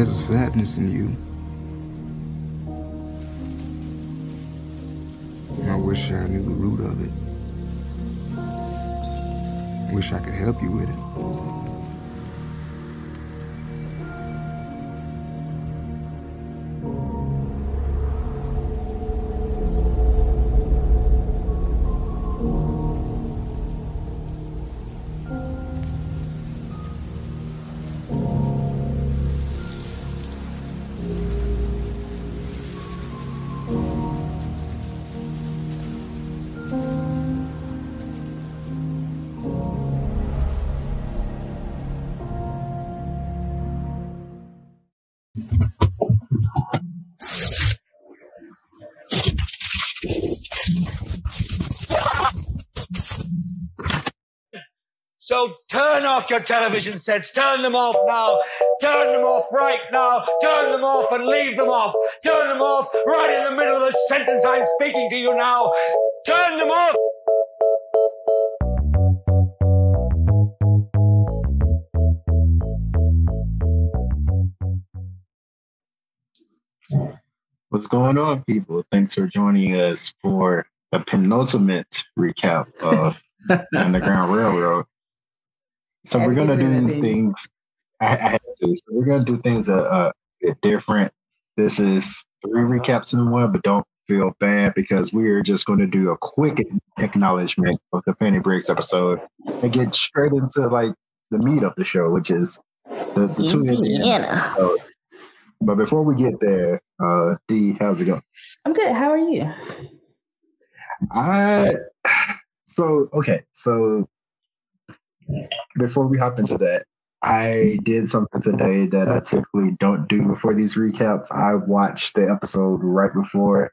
There's a sadness in you. I wish I knew the root of it. Wish I could help you with it. Your television sets. Turn them off now. Turn them off right now. Turn them off and leave them off. Turn them off right in the middle of the sentence I'm speaking to you now. Turn them off. What's going on, people? Thanks for joining us for a penultimate recap of Underground Railroad. So we're gonna do things. I, I had to. So we're gonna do things a, a bit different. This is three recaps in one, but don't feel bad because we are just going to do a quick acknowledgement of the Fannie Briggs episode and get straight into like the meat of the show, which is the, the two Indiana. So, but before we get there, uh, D, how's it going? I'm good. How are you? I so okay. So before we hop into that, I did something today that I typically don't do before these recaps. I watched the episode right before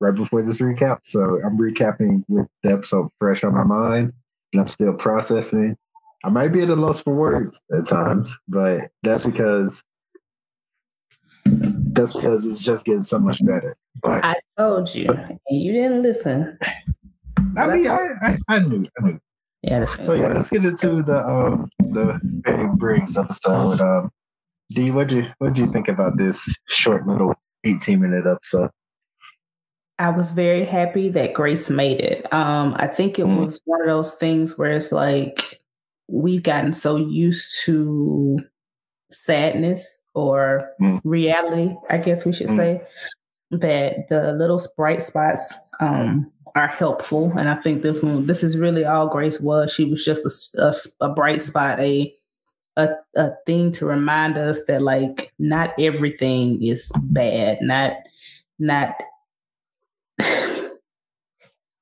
right before this recap. So I'm recapping with the episode fresh on my mind and I'm still processing. I might be at a loss for words at times, but that's because that's because it's just getting so much better. But I told you, and you didn't listen. I mean, I, I, I knew, I knew. Yeah. So yeah, let's get into the um the Fannie Briggs episode. Um, D, what you what you think about this short little eighteen minute episode? I was very happy that Grace made it. Um, I think it mm. was one of those things where it's like we've gotten so used to sadness or mm. reality, I guess we should mm. say, that the little bright spots um, are helpful. And I think this one, this is really all Grace was. She was just a, a, a bright spot, a, a a thing to remind us that like not everything is bad, not not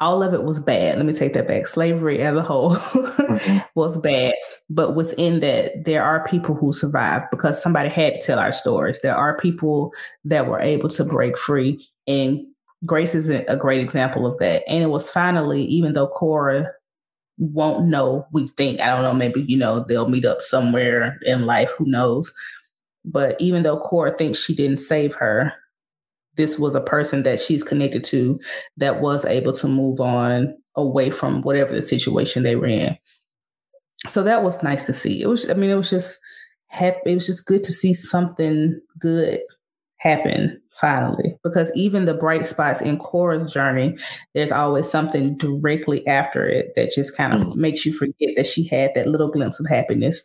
all of it was bad. Let me take that back. Slavery as a whole mm-hmm. was bad. But within that, there are people who survived because somebody had to tell our stories. There are people that were able to break free and Grace is a great example of that. And it was finally, even though Cora won't know, we think, I don't know, maybe, you know, they'll meet up somewhere in life, who knows. But even though Cora thinks she didn't save her, this was a person that she's connected to that was able to move on away from whatever the situation they were in. So that was nice to see. It was, I mean, it was just happy. It was just good to see something good happen finally because even the bright spots in Cora's journey, there's always something directly after it that just kind of mm. makes you forget that she had that little glimpse of happiness.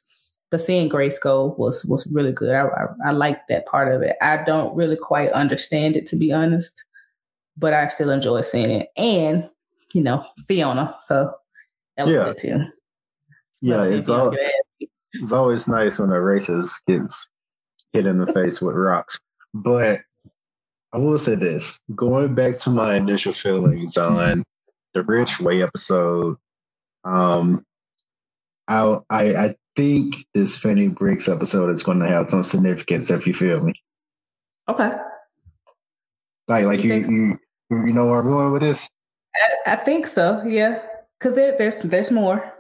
But seeing Grace go was was really good. I, I, I like that part of it. I don't really quite understand it to be honest, but I still enjoy seeing it. And you know Fiona, so that was yeah. good too. Yeah, it's all, it's always nice when a racist gets hit in the face with rocks. But I will say this going back to my initial feelings on the Rich Way episode, um, I, I, I think this Fannie Briggs episode is going to have some significance if you feel me. Okay. Like, like you, you, you, you know where I'm going with this? I, I think so. Yeah, because there, there's there's more.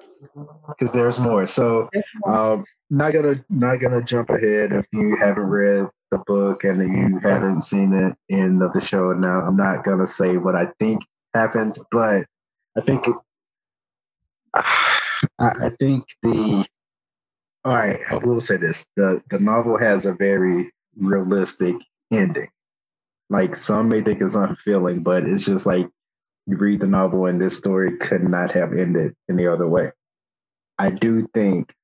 Because there's more. So, there's more. um, not gonna not gonna jump ahead if you haven't read the book and you haven't seen it in the, the show. Now, I'm not gonna say what I think happens, but I think it, I, I think the All right, I will say this: the the novel has a very realistic ending. Like some may think it's unfeeling, but it's just like you read the novel and this story could not have ended any other way. I do think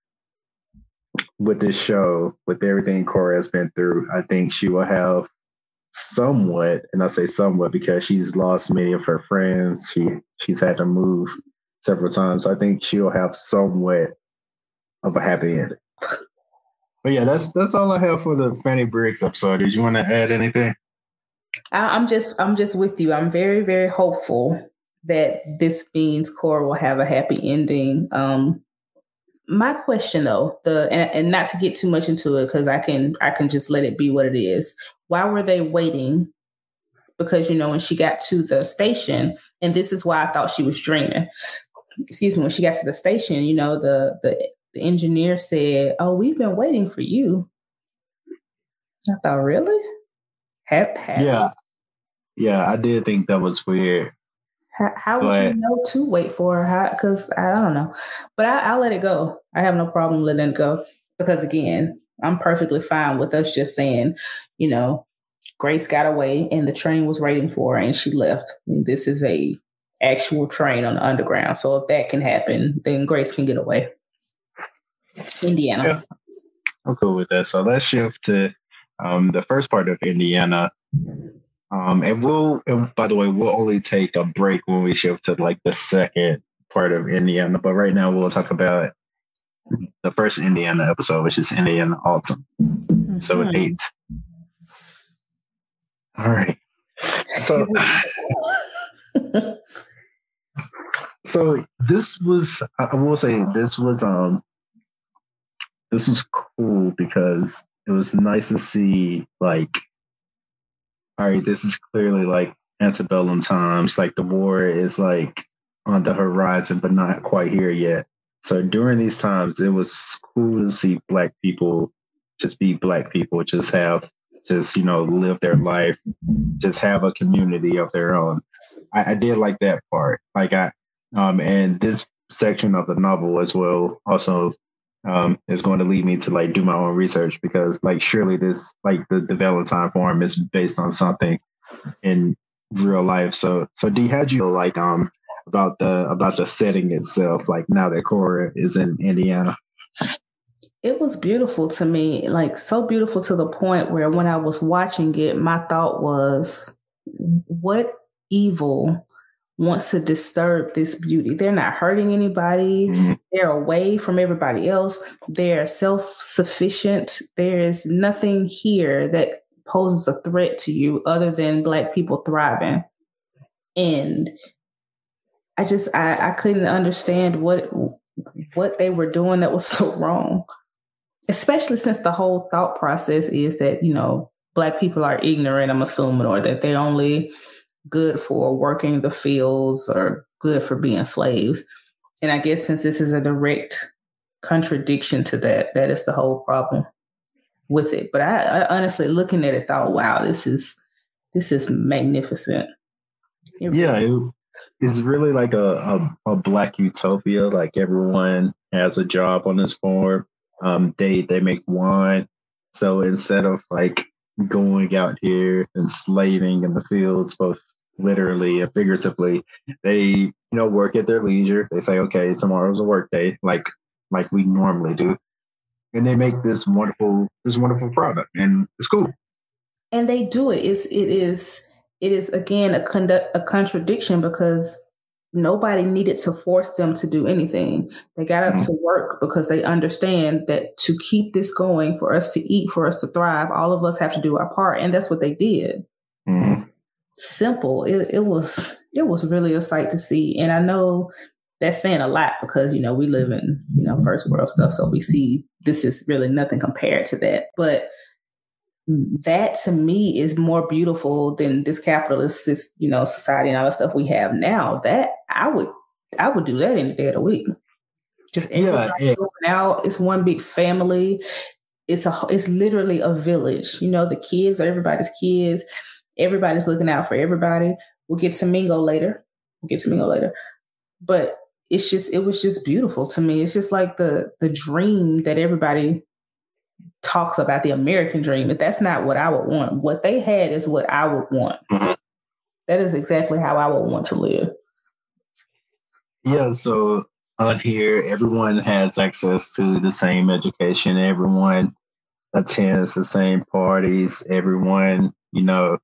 with this show, with everything Cora has been through, I think she will have somewhat, and I say somewhat because she's lost many of her friends. She she's had to move several times. I think she'll have somewhat of a happy ending. But yeah, that's that's all I have for the Fannie Briggs episode. Did you want to add anything? I, am just I'm just with you. I'm very very hopeful that this means Cora will have a happy ending. Um, my question though, the and, and not to get too much into it because I can I can just let it be what it is. Why were they waiting? Because you know when she got to the station, and this is why I thought she was dreaming. Excuse me. When she got to the station, you know the the the engineer said, "Oh, we've been waiting for you." I thought, really? Have, have yeah, yeah, I did think that was weird. How, how would but, you know to wait for her? Because I don't know, but I, I'll let it go. I have no problem letting it go because again, I'm perfectly fine with us just saying, you know, Grace got away and the train was waiting for her and she left. I mean, this is a actual train on the underground. So if that can happen, then Grace can get away. Indiana. Yeah. I'm cool with that. So let's shift to um, the first part of Indiana. Um, and we'll, and by the way, we'll only take a break when we shift to like the second part of Indiana. But right now, we'll talk about the first Indiana episode, which is Indiana Autumn. Mm-hmm. So eight. All right. So, so this was, I will say, this was um this was cool because it was nice to see like all right this is clearly like antebellum times. Like the war is like on the horizon but not quite here yet. So during these times it was cool to see black people just be black people just have just you know live their life just have a community of their own. I, I did like that part. Like i um and this section of the novel as well also um, is going to lead me to like do my own research because like surely this like the, the Valentine farm is based on something in real life. So so D had you like um about the about the setting itself, like now that Cora is in Indiana. It was beautiful to me, like so beautiful to the point where when I was watching it, my thought was, what evil wants to disturb this beauty. They're not hurting anybody. Mm-hmm. They're away from everybody else. They're self sufficient. There is nothing here that poses a threat to you other than Black people thriving. And I just I, I couldn't understand what what they were doing that was so wrong. Especially since the whole thought process is that, you know, black people are ignorant, I'm assuming, or that they only good for working the fields or good for being slaves. And I guess since this is a direct contradiction to that, that is the whole problem with it. But I, I honestly looking at it thought, wow, this is this is magnificent. It yeah, it, it's really like a, a, a black utopia. Like everyone has a job on this farm. Um, they they make wine. So instead of like going out here and slaving in the fields, both literally and figuratively. They, you know, work at their leisure. They say, okay, tomorrow's a work day, like like we normally do. And they make this wonderful, this wonderful product. And it's cool. And they do it. It's it is it is again a conduct a contradiction because nobody needed to force them to do anything. They got up mm-hmm. to work because they understand that to keep this going, for us to eat, for us to thrive, all of us have to do our part. And that's what they did. Mm-hmm simple. It, it was it was really a sight to see, and I know that's saying a lot because you know we live in you know first world stuff, so we see this is really nothing compared to that. But that to me is more beautiful than this capitalist you know society and all the stuff we have now. That I would I would do that any day of the week. Just yeah, yeah. now it's one big family. It's a it's literally a village. You know, the kids are everybody's kids Everybody's looking out for everybody. We'll get to Mingo later. We'll get to Mingo later. But it's just it was just beautiful to me. It's just like the the dream that everybody talks about the American dream. But that's not what I would want. What they had is what I would want. Mm-hmm. That is exactly how I would want to live. Yeah, so on here, everyone has access to the same education. Everyone attends the same parties. Everyone, you know,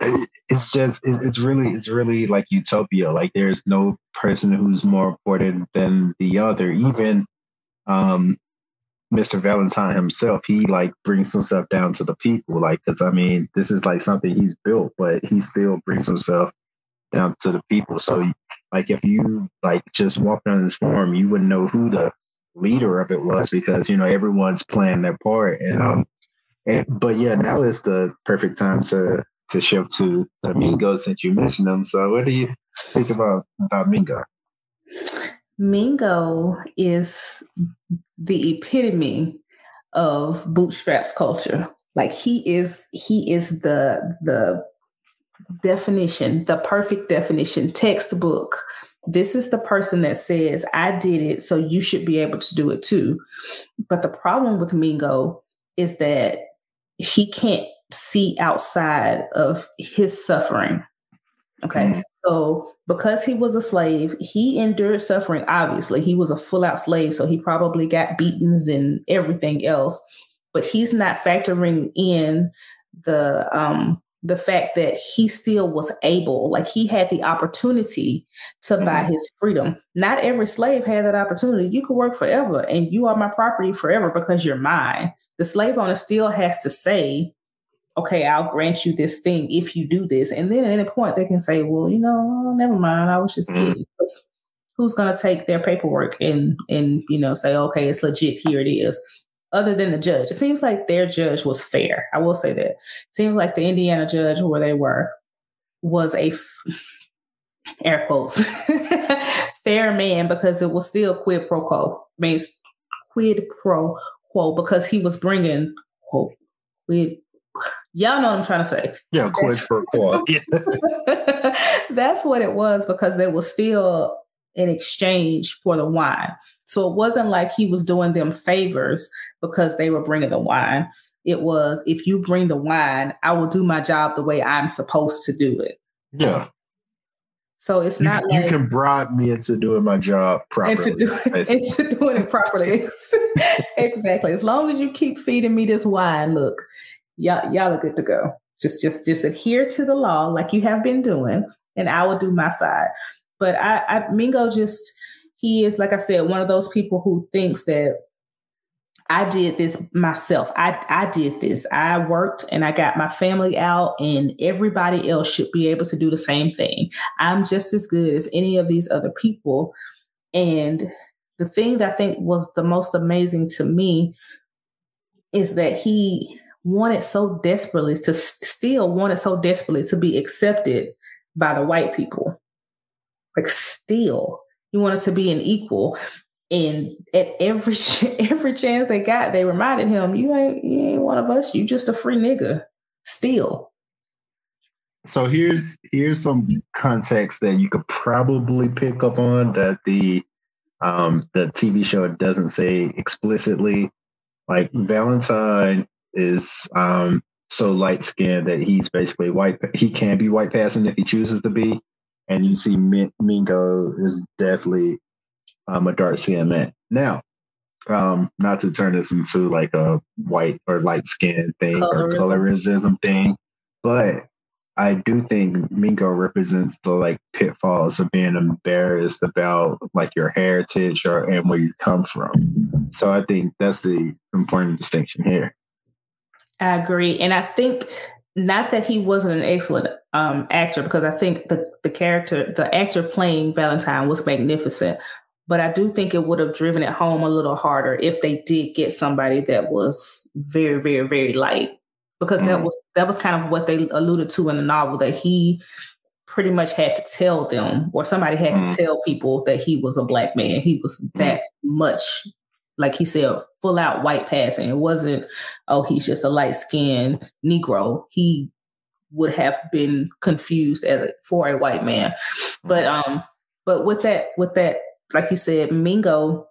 it's just it's really it's really like utopia. Like there's no person who's more important than the other. Even um mr valentine himself he like brings himself down to the people. Like because i mean this is like something he's built but he still brings himself down to the people. So like if you like just walked on this forum you wouldn't know who the leader of it was because you know everyone's playing their part. And um and, but yeah now is the perfect time to to shift to the Mingo since you mentioned them. So, what do you think about about Mingo? Mingo is the epitome of bootstraps culture. Like he is, he is the the definition, the perfect definition, textbook. This is the person that says, I did it, so you should be able to do it too. But the problem with Mingo is that he can't see outside of his suffering. Okay. Mm-hmm. So, because he was a slave, he endured suffering. Obviously, he was a full out slave. So, he probably got beatings and everything else. But he's not factoring in the, um, the fact that he still was able, like he had the opportunity to mm-hmm. buy his freedom. Not every slave had that opportunity. You could work forever and you are my property forever because you're mine. The slave owner still has to say, okay, I'll grant you this thing if you do this. And then at any point they can say, well, you know, never mind. I was just mm-hmm. kidding. Who's going to take their paperwork and, and, you know, say, okay, it's legit. Here it is. Other than the judge, it seems like their judge was fair. I will say that. It seems like the Indiana judge where they were was a f- air quotes fair man because it was still quid pro quo means quid pro quo because he was bringing quote quid Y'all know what I'm trying to say. Yeah, quid for quo. That's what it was because they were still in exchange for the wine. So it wasn't like he was doing them favors because they were bringing the wine. It was if you bring the wine, I will do my job the way I'm supposed to do it. Yeah. So it's not you, like can bribe me into doing my job properly. Into, do, into doing it properly. exactly. As long as you keep feeding me this wine, look, y'all, y'all are good to go. Just, just, just adhere to the law like you have been doing, and I will do my side. But I, I Mingo just, he is, like I said, one of those people who thinks that I did this myself. I, I did this. I worked and I got my family out, and everybody else should be able to do the same thing. I'm just as good as any of these other people. And the thing that I think was the most amazing to me is that he wanted so desperately to still wanted so desperately to be accepted by the white people. Like still, he wanted to be an equal. And at every every chance they got, they reminded him, "You ain't you ain't one of us. You just a free nigga." Still. So here's here's some context that you could probably pick up on that the um, the TV show doesn't say explicitly. Like Valentine is um, so light skinned that he's basically white. He can be white passing if he chooses to be. And you see Mingo is definitely um, a dark skinned man. Now, um, not to turn this into like a white or light skinned thing colorism. or colorism thing, but I do think Mingo represents the like pitfalls of being embarrassed about like your heritage or and where you come from. So I think that's the important distinction here. I agree. And I think not that he wasn't an excellent um, actor, because I think the, the character, the actor playing Valentine was magnificent. But I do think it would have driven it home a little harder if they did get somebody that was very, very, very light. Because mm-hmm. that was that was kind of what they alluded to in the novel that he pretty much had to tell them, or somebody had mm-hmm. to tell people that he was a black man. He was mm-hmm. that much like he said, full out white passing. It wasn't, oh, he's just a light skinned Negro. He would have been confused as a, for a white man. But um, But with that, with that, like you said, Mingo,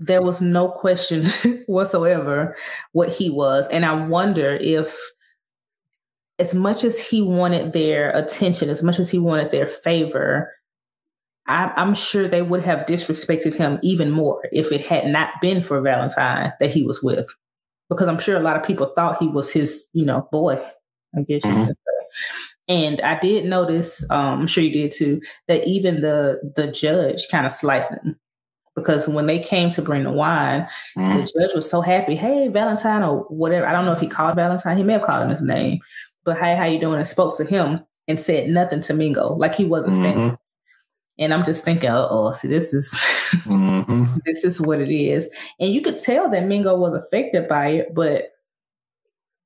there was no question whatsoever what he was. And I wonder if as much as he wanted their attention, as much as he wanted their favor, I, am sure they would have disrespected him even more if it had not been for Valentine that he was with, because I'm sure a lot of people thought he was his, you know, boy. I guess mm-hmm. you could say. And I did notice, um, I'm sure you did too, that even the the judge kind of slighted him because when they came to bring the wine, mm-hmm. the judge was so happy. Hey, Valentine, or whatever. I don't know if he called Valentine. He may have called him his name, but hey, how you doing? And spoke to him and said nothing to Mingo, like he wasn't mm-hmm. standing. And I'm just thinking, oh, see, this is mm-hmm. this is what it is. And you could tell that Mingo was affected by it, but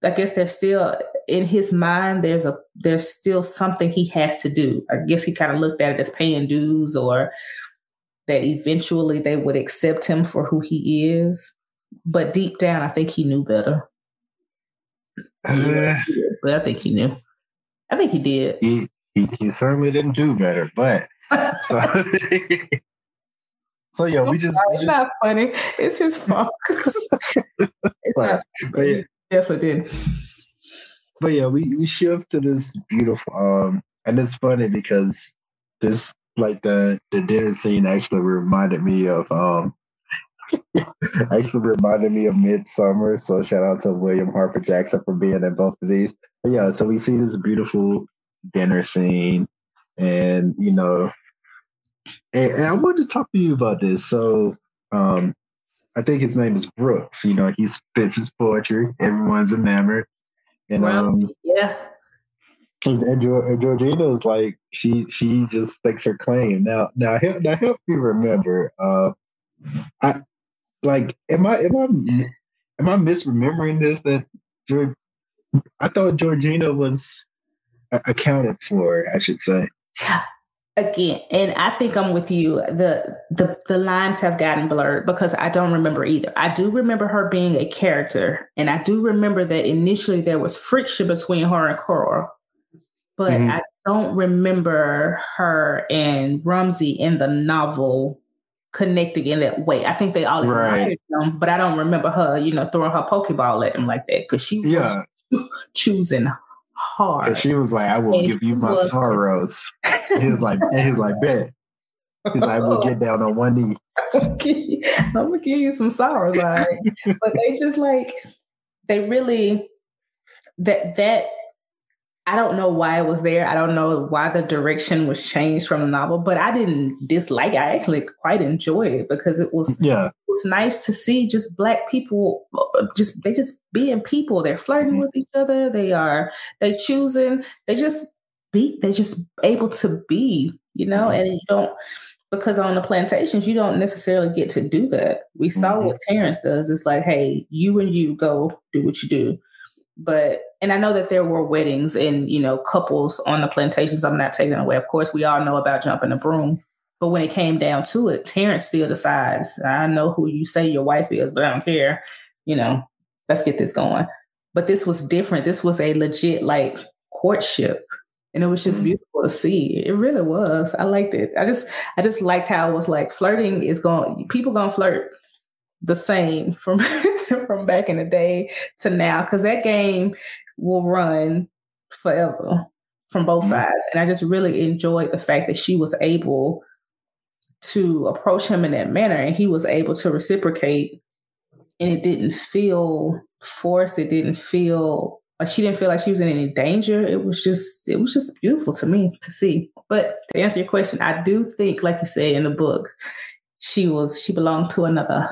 I guess there's still in his mind there's a there's still something he has to do. I guess he kind of looked at it as paying dues or that eventually they would accept him for who he is. But deep down I think he knew better. Uh, but I think he knew. I think he did. He he, he certainly didn't do better, but so so yeah, we just, we just, not funny. It's his fault. it's but, not, yeah, definitely did. But yeah, we we shift to this beautiful um, and it's funny because this like the the dinner scene actually reminded me of um actually reminded me of Midsummer. So shout out to William Harper Jackson for being in both of these. But yeah, so we see this beautiful dinner scene, and you know, and, and I wanted to talk to you about this. So um I think his name is Brooks. You know, he spits his poetry. Everyone's enamored. And well, um, yeah. And, and, Georgina is like she she just takes her claim. Now now help now help me remember. Uh, I like am I am I am I misremembering this that George, I thought Georgina was accounted for. I should say again and i think i'm with you the the the lines have gotten blurred because i don't remember either i do remember her being a character and i do remember that initially there was friction between her and Cora but mm-hmm. i don't remember her and rumsey in the novel connecting in that way i think they all right. them but i don't remember her you know throwing her pokeball at him like that because she yeah. was choosing hard. And she was like, I will and give you my sorrows. he was like, and he was like, bet. He's like, we'll get down on one knee. I'm gonna give you some sorrows, like, but they just like they really that that I don't know why it was there. I don't know why the direction was changed from the novel, but I didn't dislike it. I actually quite enjoyed it because it was yeah. It was nice to see just black people just they just being people. They're flirting mm-hmm. with each other. They are they choosing. They just be they just able to be, you know, mm-hmm. and you don't because on the plantations you don't necessarily get to do that. We saw mm-hmm. what Terrence does. It's like, hey, you and you go do what you do but and I know that there were weddings and you know couples on the plantations. I'm not taking away. Of course, we all know about jumping the broom. But when it came down to it, Terrence still decides, I know who you say your wife is, but I don't care. You know, let's get this going. But this was different. This was a legit like courtship. And it was just mm-hmm. beautiful to see. It really was. I liked it. I just I just liked how it was like flirting is going people gonna flirt the same from from back in the day to now because that game will run forever from both mm-hmm. sides. And I just really enjoyed the fact that she was able to approach him in that manner and he was able to reciprocate and it didn't feel forced. It didn't feel like she didn't feel like she was in any danger. It was just it was just beautiful to me to see. But to answer your question, I do think, like you said in the book, she was she belonged to another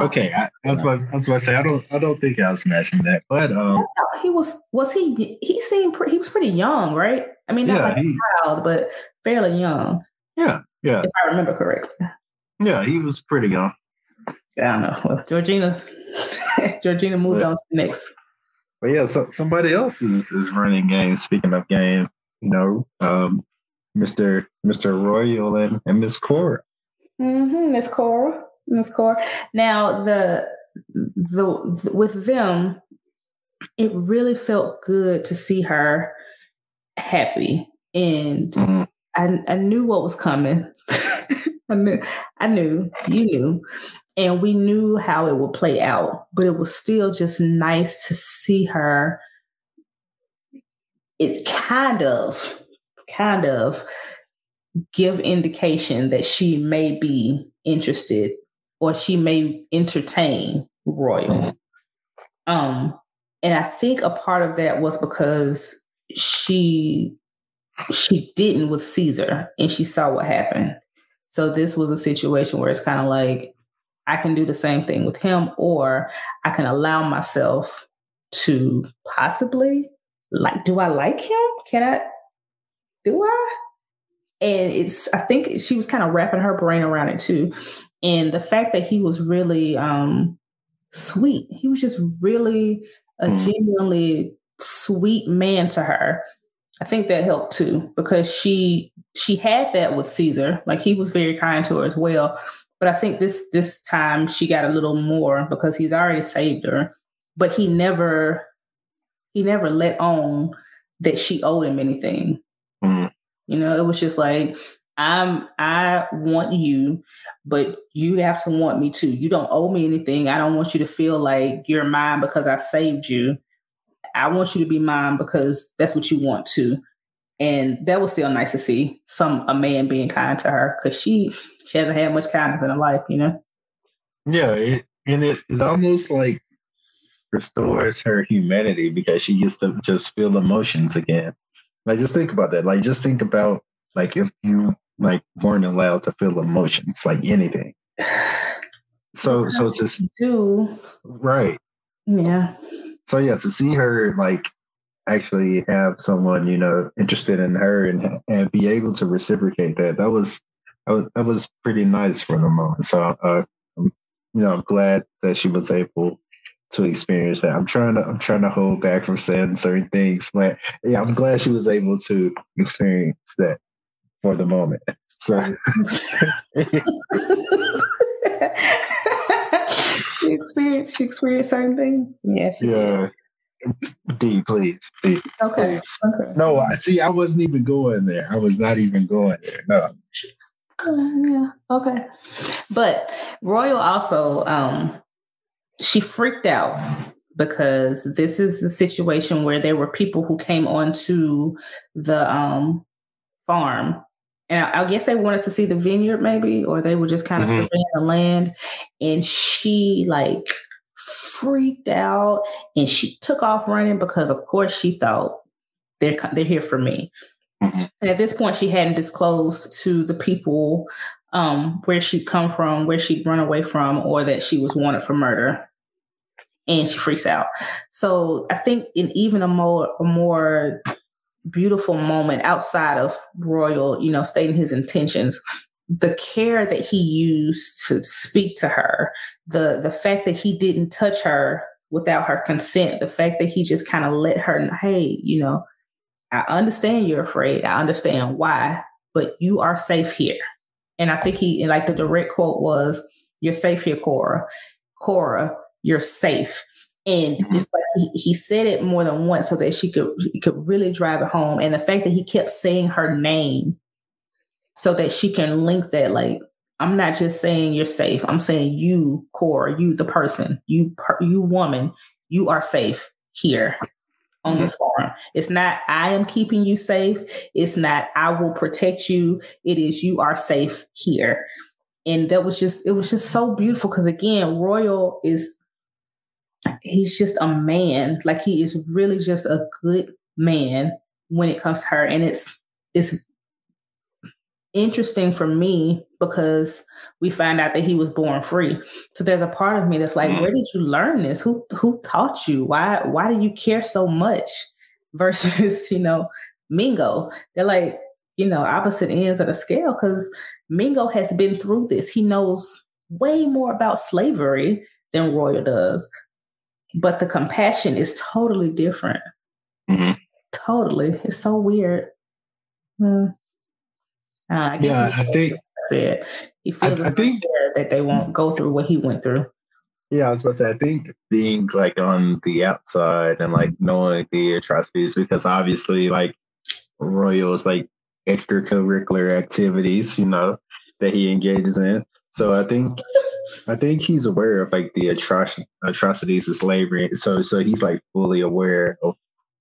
okay, I, was about, I was about to say I don't I don't think I was smashing that, but um, he was was he he seemed pre- he was pretty young, right? I mean, not yeah, like he, a child, but fairly young. Yeah, yeah. If I remember correctly. Yeah, he was pretty young. Yeah, I know. Well, Georgina, Georgina moved but, on to the next. But yeah, so somebody else is is running game. Speaking of game, you know, um, Mr. Mr. Royal and and Miss Cora. Mm-hmm, Miss Cora. Miss Core. Now the the with them, it really felt good to see her happy and mm-hmm. I, I knew what was coming. I knew, I knew, you knew. And we knew how it would play out, but it was still just nice to see her. It kind of, kind of give indication that she may be interested or she may entertain Royal. Mm-hmm. Um, and I think a part of that was because she she didn't with Caesar and she saw what happened. So this was a situation where it's kind of like I can do the same thing with him, or I can allow myself to possibly like, do I like him? Can I do I? And it's I think she was kind of wrapping her brain around it too. And the fact that he was really um sweet. He was just really a mm. genuinely sweet man to her. I think that helped too because she she had that with Caesar. Like he was very kind to her as well. But I think this this time she got a little more because he's already saved her. But he never he never let on that she owed him anything. Mm. You know, it was just like I'm I want you, but you have to want me too. You don't owe me anything. I don't want you to feel like you're mine because I saved you. I want you to be mine because that's what you want to. And that was still nice to see some a man being kind to her because she she hasn't had much kindness in her life, you know. Yeah, it, and it, it almost like restores her humanity because she gets to just feel emotions again. Like just think about that. Like just think about like if you like weren't allowed to feel emotions, like anything. So so to do right. Yeah so yeah, to see her like actually have someone you know interested in her and and be able to reciprocate that that was that was, pretty nice for the moment. So uh, you know, I'm glad that she was able to experience that. I'm trying to I'm trying to hold back from saying certain things, but yeah, I'm glad she was able to experience that for the moment. So she experienced she experienced certain things. Yeah. yeah. D, please, D. Okay. Please. Okay. No, I see. I wasn't even going there. I was not even going there. No. Uh, yeah. Okay. But Royal also, um, she freaked out because this is a situation where there were people who came onto the um farm and I, I, guess they wanted to see the vineyard maybe, or they were just kind of mm-hmm. surveying the land. And she like freaked out and she took off running because of course she thought they're they're here for me. Mm-hmm. And at this point, she hadn't disclosed to the people um, where she'd come from, where she'd run away from, or that she was wanted for murder. And she freaks out. So I think in even a more a more beautiful moment outside of Royal, you know, stating his intentions. The care that he used to speak to her, the the fact that he didn't touch her without her consent, the fact that he just kind of let her, hey, you know, I understand you're afraid. I understand why, but you are safe here. And I think he, like the direct quote was, "You're safe here, Cora. Cora, you're safe." And mm-hmm. it's like he, he, said it more than once so that she could he could really drive it home. And the fact that he kept saying her name so that she can link that, like, I'm not just saying you're safe. I'm saying you, Cora, you, the person, you, per, you woman, you are safe here on this mm-hmm. farm. It's not I am keeping you safe. It's not I will protect you. It is you are safe here. And that was just it was just so beautiful because again, Royal is he's just a man. Like he is really just a good man when it comes to her. And it's it's interesting for me because we find out that he was born free. So there's a part of me that's like, mm. where did you learn this? Who who taught you? Why why do you care so much? Versus, you know, Mingo. They're like, you know, opposite ends of the scale because Mingo has been through this. He knows way more about slavery than Royal does but the compassion is totally different. Mm-hmm. Totally, it's so weird. Uh, I yeah, I think said he feels I, I think that they won't go through what he went through. Yeah, I was about to say, I think being like on the outside and like knowing the atrocities, because obviously, like Royals, like extracurricular activities, you know, that he engages in. So I think I think he's aware of like the atroc- atrocities of slavery. So so he's like fully aware of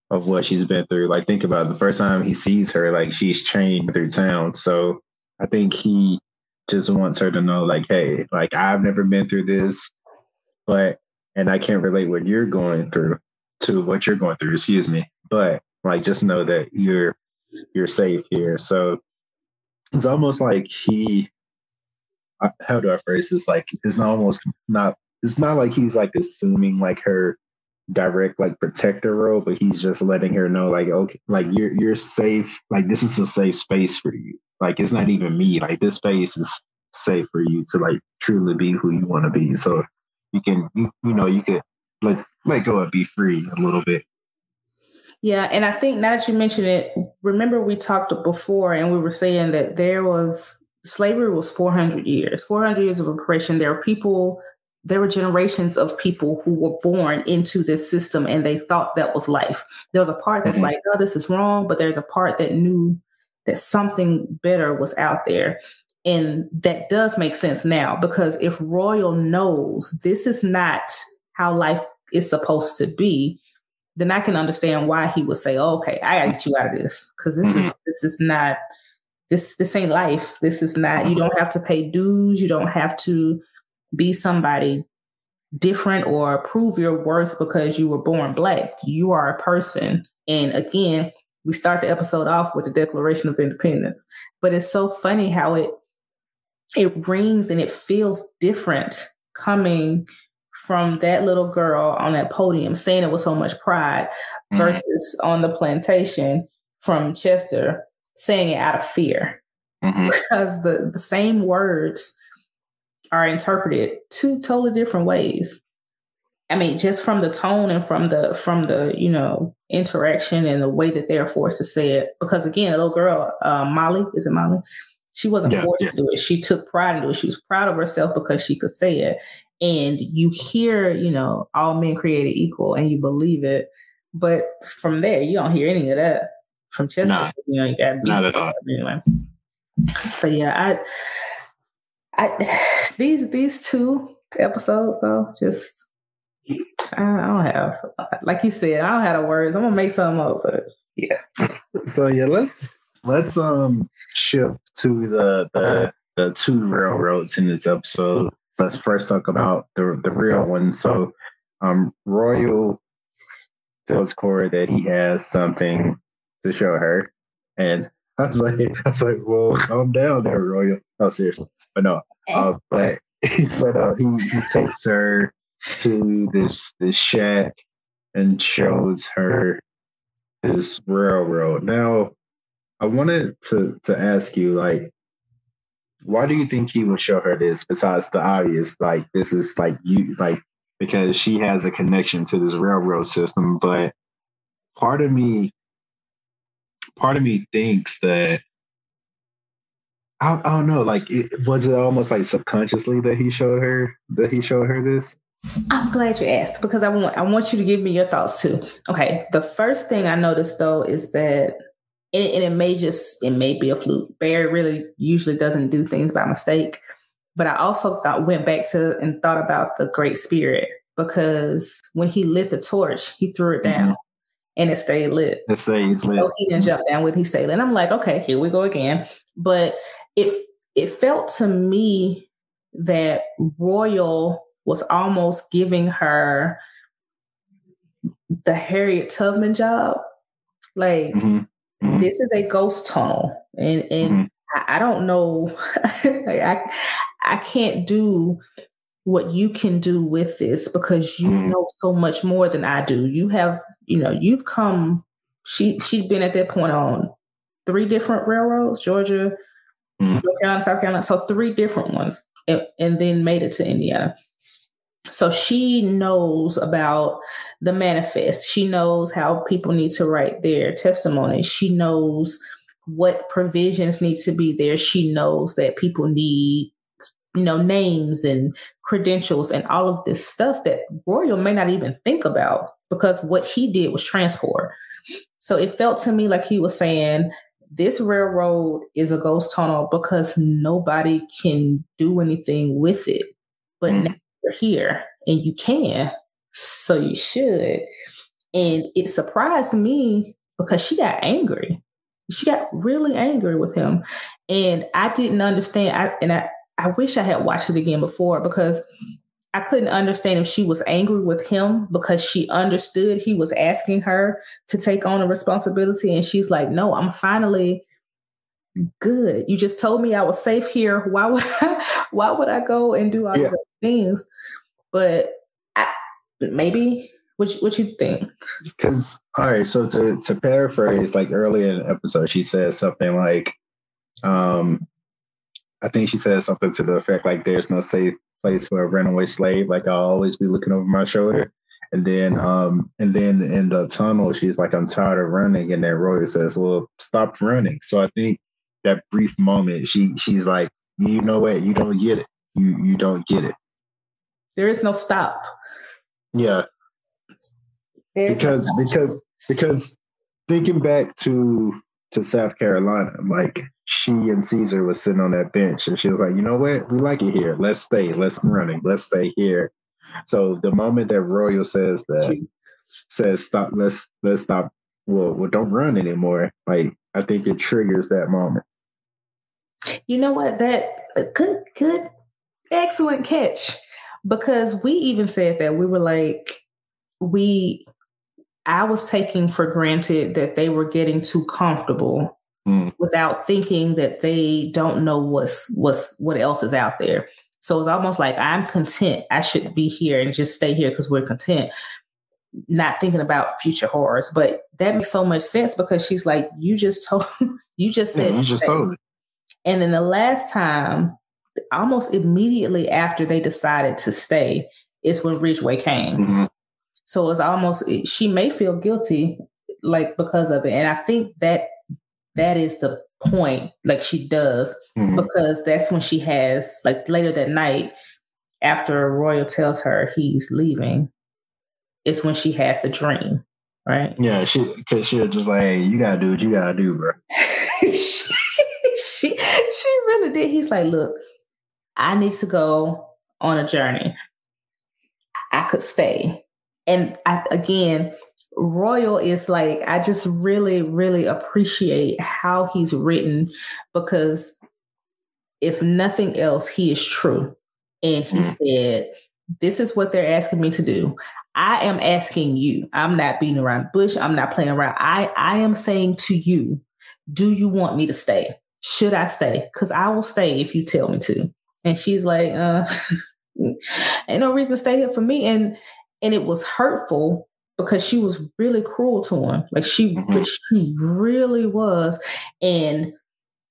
of what she's been through. Like think about it, the first time he sees her, like she's chained through town. So I think he just wants her to know, like, hey, like I've never been through this, but and I can't relate what you're going through to what you're going through, excuse me. But like just know that you're you're safe here. So it's almost like he how do I phrase this? Like it's almost not it's not like he's like assuming like her direct like protector role, but he's just letting her know like okay, like you're you're safe. Like this is a safe space for you. Like it's not even me. Like this space is safe for you to like truly be who you want to be. So you can you, you know you could let let go and be free a little bit. Yeah, and I think now that you mention it, remember we talked before and we were saying that there was slavery was 400 years, 400 years of oppression. There are people, there were generations of people who were born into this system and they thought that was life. There was a part that's mm-hmm. like, oh, this is wrong, but there's a part that knew that something better was out there. And that does make sense now because if Royal knows this is not how life is supposed to be, then I can understand why he would say, oh, "Okay, I gotta get you out of this because this mm-hmm. is this is not this this ain't life. This is not. You don't have to pay dues. You don't have to be somebody different or prove your worth because you were born black. You are a person. And again, we start the episode off with the Declaration of Independence, but it's so funny how it it rings and it feels different coming from that little girl on that podium saying it with so much pride mm-hmm. versus on the plantation from Chester saying it out of fear. Mm-hmm. Because the, the same words are interpreted two totally different ways. I mean, just from the tone and from the from the you know interaction and the way that they're forced to say it. Because again, a little girl, uh, Molly, is it Molly? She wasn't yeah, forced yeah. to do it. She took pride in it. She was proud of herself because she could say it. And you hear, you know, all men created equal, and you believe it. But from there, you don't hear any of that from Chester. Nah, you know, you got not at all. Anyway. So yeah, I, I these these two episodes though, just I, I don't have like you said, I don't have the words. I'm gonna make something up, but yeah. So yeah, let's let's um shift to the the the two railroads in this episode. Let's first talk about the the real one. So um Royal tells Cora that he has something to show her. And I was like, I was like, well, calm down there, Royal. No, seriously. But no. Uh, but but uh, he, he takes her to this this shack and shows her this railroad. Now, I wanted to to ask you, like, why do you think he would show her this besides the obvious? Like, this is like you like because she has a connection to this railroad system, but part of me part of me thinks that I, I don't know. Like, it, was it almost like subconsciously that he showed her that he showed her this? I'm glad you asked because I want I want you to give me your thoughts too. Okay, the first thing I noticed though is that and it, and it may just it may be a fluke. Barry really usually doesn't do things by mistake, but I also thought went back to and thought about the Great Spirit because when he lit the torch, he threw it down. Mm-hmm and it stayed lit. It stayed lit. So he didn't jump down with he stayed lit. And I'm like, okay, here we go again. But it it felt to me that Royal was almost giving her the Harriet Tubman job. Like mm-hmm. Mm-hmm. this is a ghost tunnel. And and mm-hmm. I, I, don't know. I I can't do what you can do with this because you mm. know so much more than I do. You have, you know, you've come she she'd been at that point on three different railroads, Georgia, mm. North Carolina, South Carolina. So three different ones. And, and then made it to Indiana. So she knows about the manifest. She knows how people need to write their testimony. She knows what provisions need to be there. She knows that people need you know, names and credentials and all of this stuff that Royal may not even think about because what he did was transport. So it felt to me like he was saying, this railroad is a ghost tunnel because nobody can do anything with it. But mm. now you're here and you can. So you should. And it surprised me because she got angry. She got really angry with him. And I didn't understand. I and I, I wish I had watched it again before because I couldn't understand if she was angry with him because she understood he was asking her to take on a responsibility. And she's like, no, I'm finally good. You just told me I was safe here. Why would I, why would I go and do all yeah. these things? But I, maybe what what you think? Because all right, so to to paraphrase, like early in the episode, she says something like, um, I think she says something to the effect like, "There's no safe place for a runaway slave. Like I'll always be looking over my shoulder. And then um and then in the tunnel, she's like, I'm tired of running. And then Roy says, Well, stop running. So I think that brief moment, she she's like, you know what, you don't get it. You you don't get it. There is no stop. Yeah. There's because no because because thinking back to to South Carolina, like she and Caesar was sitting on that bench and she was like, you know what? We like it here. Let's stay. Let's running. Let's stay here. So the moment that Royal says that says stop, let's let's stop. Well, well, don't run anymore. Like I think it triggers that moment. You know what? That good, good, excellent catch. Because we even said that we were like, we, I was taking for granted that they were getting too comfortable mm. without thinking that they don't know what's what's what else is out there. So it's almost like I'm content. I should be here and just stay here because we're content, not thinking about future horrors. But that makes so much sense because she's like, you just told, you just said, yeah, you just told And then the last time, almost immediately after they decided to stay, is when Ridgeway came. Mm-hmm. So it's almost she may feel guilty, like because of it, and I think that that is the point like she does mm-hmm. because that's when she has like later that night after royal tells her he's leaving it's when she has the dream right? Yeah she because she was just like hey, you gotta do what you gotta do bro she, she she really did. He's like look i need to go on a journey. I could stay. And I, again Royal is like, I just really, really appreciate how he's written because if nothing else, he is true. And he mm-hmm. said, This is what they're asking me to do. I am asking you. I'm not beating around bush. I'm not playing around. I, I am saying to you, do you want me to stay? Should I stay? Because I will stay if you tell me to. And she's like, uh, ain't no reason to stay here for me. And and it was hurtful because she was really cruel to him. Like she, mm-hmm. she really was. And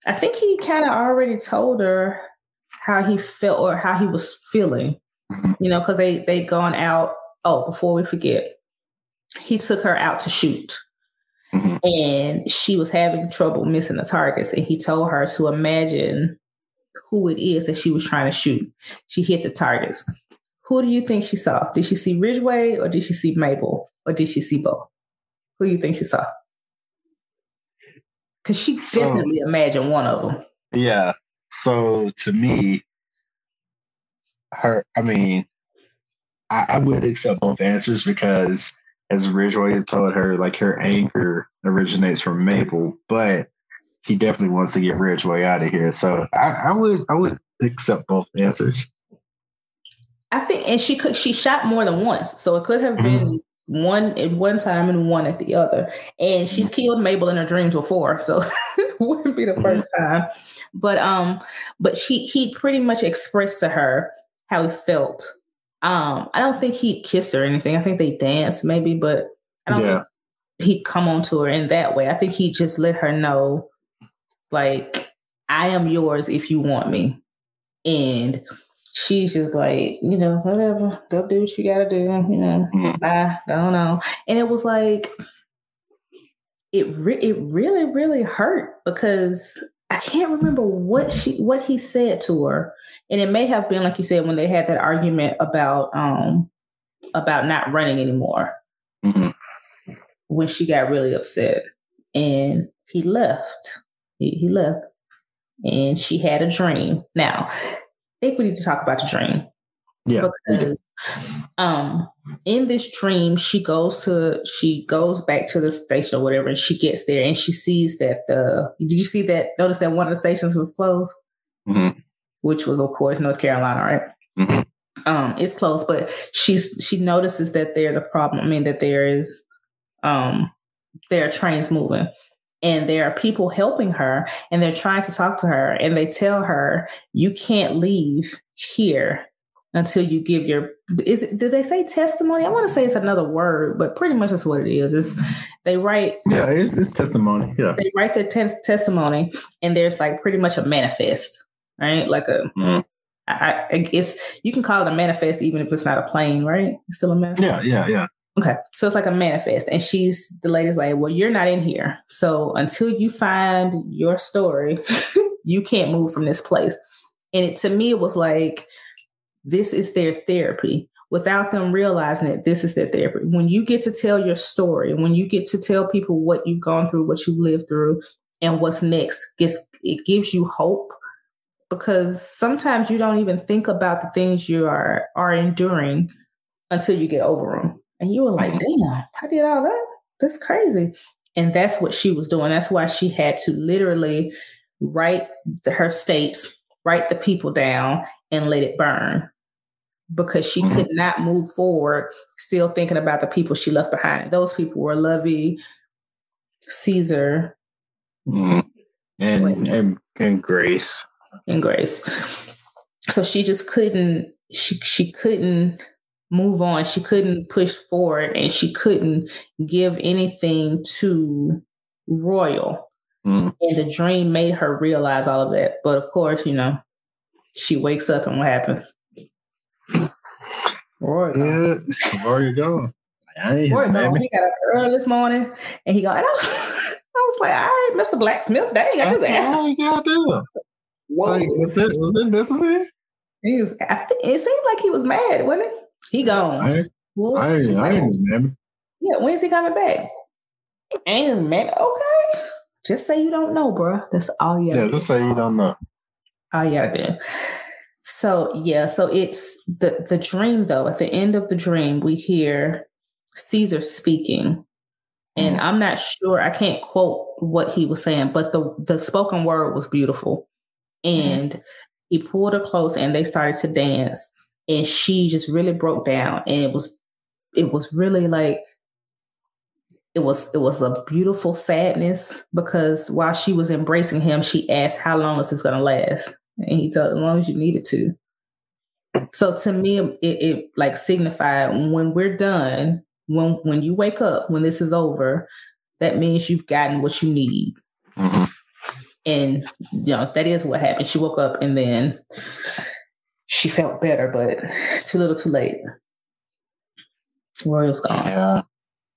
I think he kind of already told her how he felt or how he was feeling. Mm-hmm. You know, because they they'd gone out. Oh, before we forget, he took her out to shoot. Mm-hmm. And she was having trouble missing the targets. And he told her to imagine who it is that she was trying to shoot. She hit the targets. Who do you think she saw? Did she see Ridgeway or did she see Mabel? Or did she see both? Who do you think she saw? Because she so, definitely imagined one of them. Yeah. So to me, her, I mean, I, I would accept both answers because, as Ridgeway told her, like her anger originates from Mabel, but he definitely wants to get Ridgeway out of here. So I, I would, I would accept both answers. I think, and she could, she shot more than once, so it could have mm-hmm. been one at one time and one at the other. And she's mm-hmm. killed Mabel in her dreams before, so it wouldn't be the mm-hmm. first time. But um, but she he pretty much expressed to her how he felt. Um, I don't think he kissed her or anything. I think they danced maybe, but I don't yeah. think he'd come on to her in that way. I think he just let her know, like, I am yours if you want me. And she's just like, you know, whatever, go do what you gotta do, you know, mm-hmm. bye, don't know. And it was like, it re- it really really hurt because I can't remember what she what he said to her, and it may have been like you said when they had that argument about um about not running anymore mm-hmm. when she got really upset and he left He, he left. And she had a dream. Now, think we need to talk about the dream. Yeah. Because um in this dream, she goes to she goes back to the station or whatever, and she gets there and she sees that the did you see that notice that one of the stations was closed? Mm-hmm. Which was of course North Carolina, right? Mm-hmm. Um, it's closed, but she's she notices that there's a problem. I mean that there is um there are trains moving and there are people helping her and they're trying to talk to her and they tell her you can't leave here until you give your is it did they say testimony? I want to say it's another word but pretty much that's what it is. It's they write yeah it's, it's testimony yeah. they write their te- testimony and there's like pretty much a manifest right? Like a mm. I, I guess you can call it a manifest even if it's not a plane right? It's still a manifest. Yeah yeah yeah Okay. So it's like a manifest. And she's the lady's like, Well, you're not in here. So until you find your story, you can't move from this place. And it to me it was like, this is their therapy. Without them realizing it, this is their therapy. When you get to tell your story, when you get to tell people what you've gone through, what you've lived through, and what's next, it gives you hope because sometimes you don't even think about the things you are are enduring until you get over them and you were like, damn, I did all that. That's crazy. And that's what she was doing. That's why she had to literally write the, her states, write the people down, and let it burn because she mm-hmm. could not move forward still thinking about the people she left behind. Those people were Lovey, Caesar, mm-hmm. and, and and Grace. And Grace. So she just couldn't she she couldn't move on. She couldn't push forward and she couldn't give anything to Royal. Mm. And the dream made her realize all of that. But of course, you know, she wakes up and what happens? Royal. Yeah, Royal go. Royal go. He got up early this morning and he got, I was, I was like, all right, Mr. Blacksmith, dang, I just asked. What you gotta do? Like, was it was it discipline? He was. I think it seemed like he was mad, wasn't it? He gone. I, well, I, I, I ain't mad. Yeah, when's he coming back? Ain't his man. Okay. Just say you don't know, bro. That's all you Yeah, just say you don't know. All you gotta do. So yeah, so it's the the dream though. At the end of the dream, we hear Caesar speaking. And mm. I'm not sure, I can't quote what he was saying, but the the spoken word was beautiful. And mm. he pulled her close and they started to dance and she just really broke down and it was it was really like it was it was a beautiful sadness because while she was embracing him she asked how long is this going to last? And he told as long as you need it to. So to me it, it like signified when we're done when when you wake up when this is over that means you've gotten what you need. Mm-hmm. and you know that is what happened. She woke up and then she felt better, but too little too late. Royal's gone. Yeah,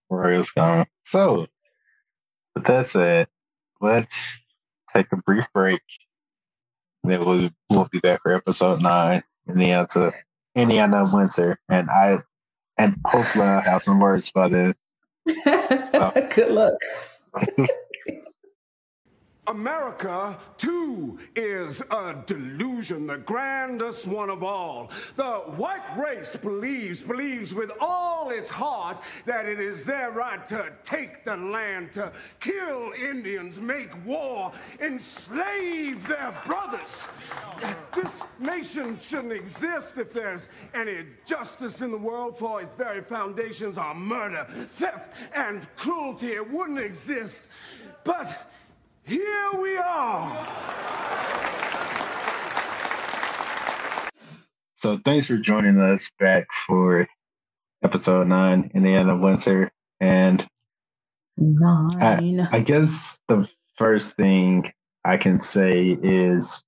Royal's gone. So, with that said, let's take a brief break. Then we'll, we'll be back for episode nine in the answer Indiana Winter. And I and hopefully I'll have some words for this. Uh, Good luck. America, too, is a delusion, the grandest one of all. The white race believes, believes with all its heart that it is their right to take the land, to kill Indians, make war, enslave their brothers. This nation shouldn't exist if there's any justice in the world, for its very foundations are murder, theft, and cruelty. It wouldn't exist. But here we are. So thanks for joining us back for episode nine Indiana Winter. And nine. I, I guess the first thing I can say is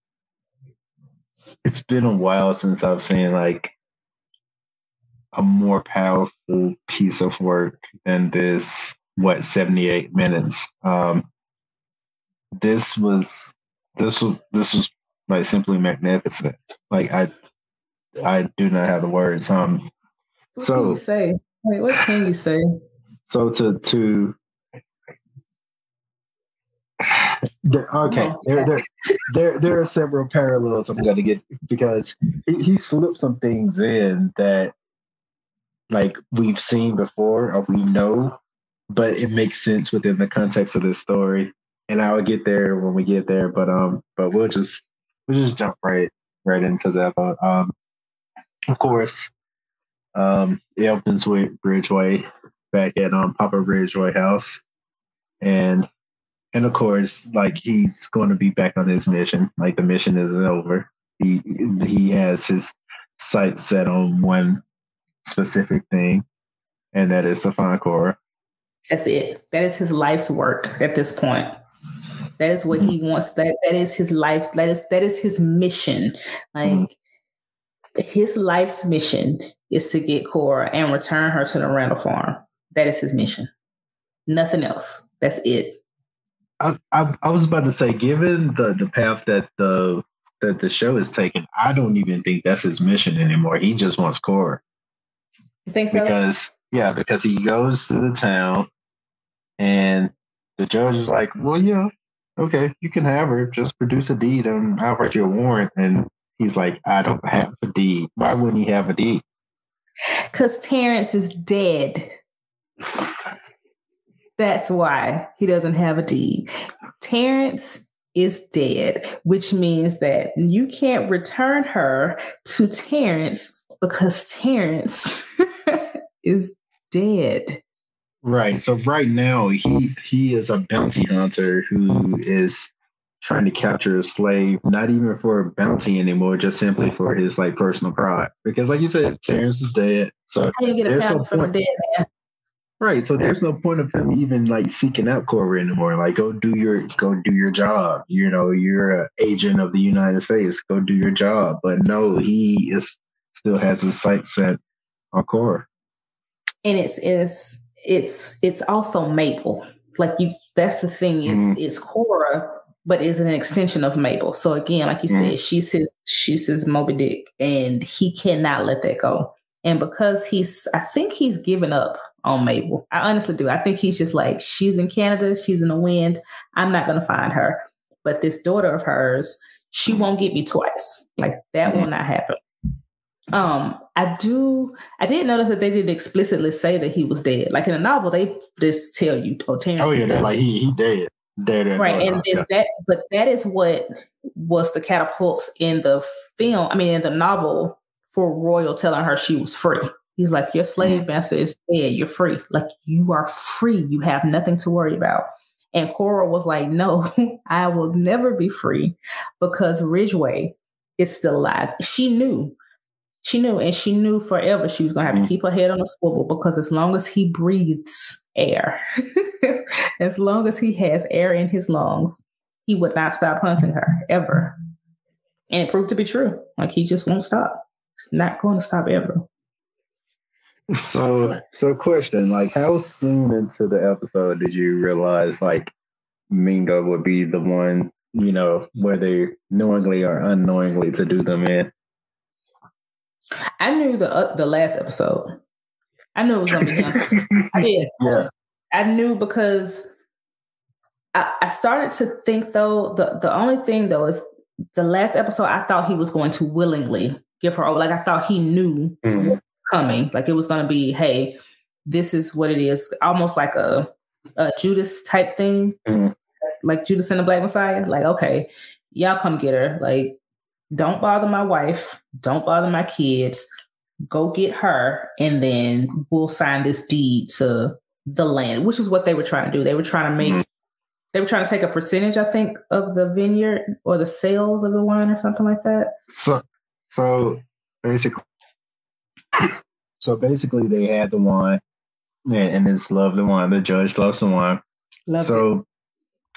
it's been a while since I've seen like a more powerful piece of work than this what 78 minutes um this was this was this was like simply magnificent. Like I I do not have the words. Um what so can you say? Wait, what can you say? So to to okay, there, there, there, there are several parallels I'm going to get because he, he slipped some things in that, like we've seen before or we know, but it makes sense within the context of this story. And I will get there when we get there, but um, but we'll just we'll just jump right right into that. But um, of course, um, it opens with Ridgeway back at um Papa Ridgeway house, and and of course, like he's going to be back on his mission. Like the mission isn't over. He he has his sights set on one specific thing, and that is to find Cora. That's it. That is his life's work at this point. That is what he wants. That that is his life. That is that is his mission. Like mm-hmm. his life's mission is to get Cora and return her to the Randall farm. That is his mission. Nothing else. That's it. I, I, I was about to say, given the the path that the that the show is taking, I don't even think that's his mission anymore. He just wants Cora. You think so? Because yeah, because he goes to the town, and the judge is like, "Well, yeah, okay, you can have her. Just produce a deed, and I'll write you a warrant." And he's like, "I don't have a deed. Why wouldn't he have a deed?" Because Terrence is dead. That's why he doesn't have a deed. Terrence is dead, which means that you can't return her to Terrence because Terrence is dead. Right. So right now he he is a bounty hunter who is trying to capture a slave, not even for a bounty anymore, just simply for his like personal pride. Because like you said, Terrence is dead. So How you get a no a dead man? Right. So there's no point of him even like seeking out Cora anymore. Like go do your go do your job. You know, you're an agent of the United States. Go do your job. But no, he is still has his sights set on Cora. And it's it's it's it's also Mabel. Like you that's the thing, is mm. it's Cora, but is an extension of Mabel. So again, like you mm. said, she's his she's his Moby Dick and he cannot let that go. And because he's I think he's given up on Mabel. I honestly do. I think he's just like, she's in Canada, she's in the wind. I'm not going to find her. But this daughter of hers, she won't get me twice. Like that will not happen. Um, I do. I did notice that they didn't explicitly say that he was dead. Like in a novel, they just tell you, "Oh, Terrence." Oh yeah, like he he dead, dead. Right, and then that, but that is what was the catapults in the film. I mean, in the novel for Royal telling her she was free. He's like, Your slave master is dead. You're free. Like, you are free. You have nothing to worry about. And Cora was like, No, I will never be free because Ridgeway is still alive. She knew. She knew, and she knew forever she was going to have to mm-hmm. keep her head on a swivel because as long as he breathes air, as long as he has air in his lungs, he would not stop hunting her ever. And it proved to be true. Like, he just won't stop. It's not going to stop ever. So, so question: Like, how soon into the episode did you realize like Mingo would be the one, you know, whether knowingly or unknowingly, to do them in? I knew the uh, the last episode. I knew it was going to be him. I did. Yeah. I knew because I, I started to think though the the only thing though is the last episode I thought he was going to willingly give her over. Like I thought he knew mm coming. Like it was going to be, hey, this is what it is. Almost like a, a Judas type thing, mm-hmm. like Judas and the Black Messiah. Like, okay, y'all come get her. Like, don't bother my wife. Don't bother my kids. Go get her, and then we'll sign this deed to the land, which is what they were trying to do. They were trying to make. Mm-hmm. They were trying to take a percentage, I think, of the vineyard or the sales of the wine or something like that. So, so basically, so basically, they had the wine, and, and it's love the wine. The judge loves the wine. Love so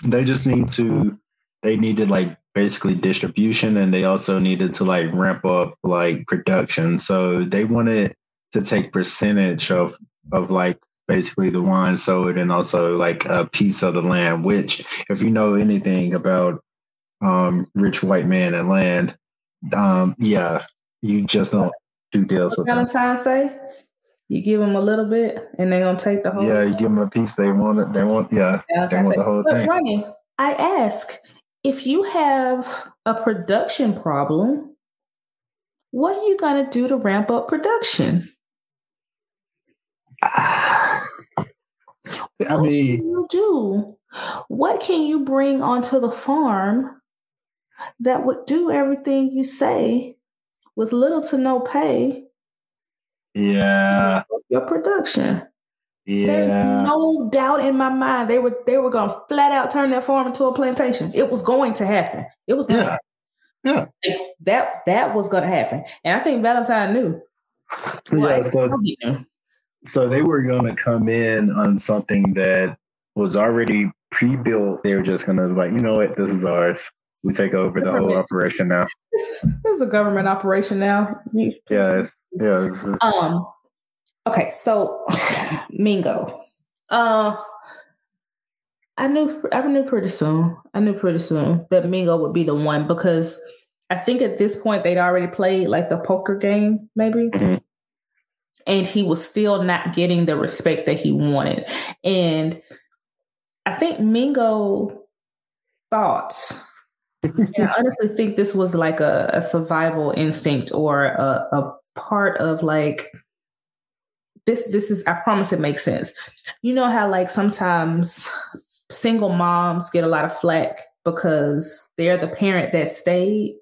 it. they just need to, they needed like basically distribution, and they also needed to like ramp up like production. So they wanted to take percentage of of like basically the wine sold and also like a piece of the land. Which, if you know anything about um, rich white man and land, um, yeah, you just don't do deals what with Valentine say? You give them a little bit, and they're gonna take the whole. Yeah, you give them a piece. They want it. They want. Yeah, they want say, the whole thing. Ronnie, I ask if you have a production problem, what are you going to do to ramp up production? I what mean, you do? What can you bring onto the farm that would do everything you say with little to no pay? Yeah. Your production. Yeah. There's no doubt in my mind they were they were gonna flat out turn that farm into a plantation. It was going to happen. It was yeah. Yeah. That that was gonna happen. And I think Valentine knew. Yeah, so, so they were gonna come in on something that was already pre-built. They were just gonna like, you know what, this is ours. We take over the whole operation now. This, this is a government operation now. Yeah, yeah. Um Okay, so Mingo. Uh I knew I knew pretty soon. I knew pretty soon that Mingo would be the one because I think at this point they'd already played like the poker game, maybe. Mm-hmm. And he was still not getting the respect that he wanted. And I think Mingo thought, and I honestly think this was like a, a survival instinct or a, a part of like this this is I promise it makes sense. You know how like sometimes single moms get a lot of flack because they're the parent that stayed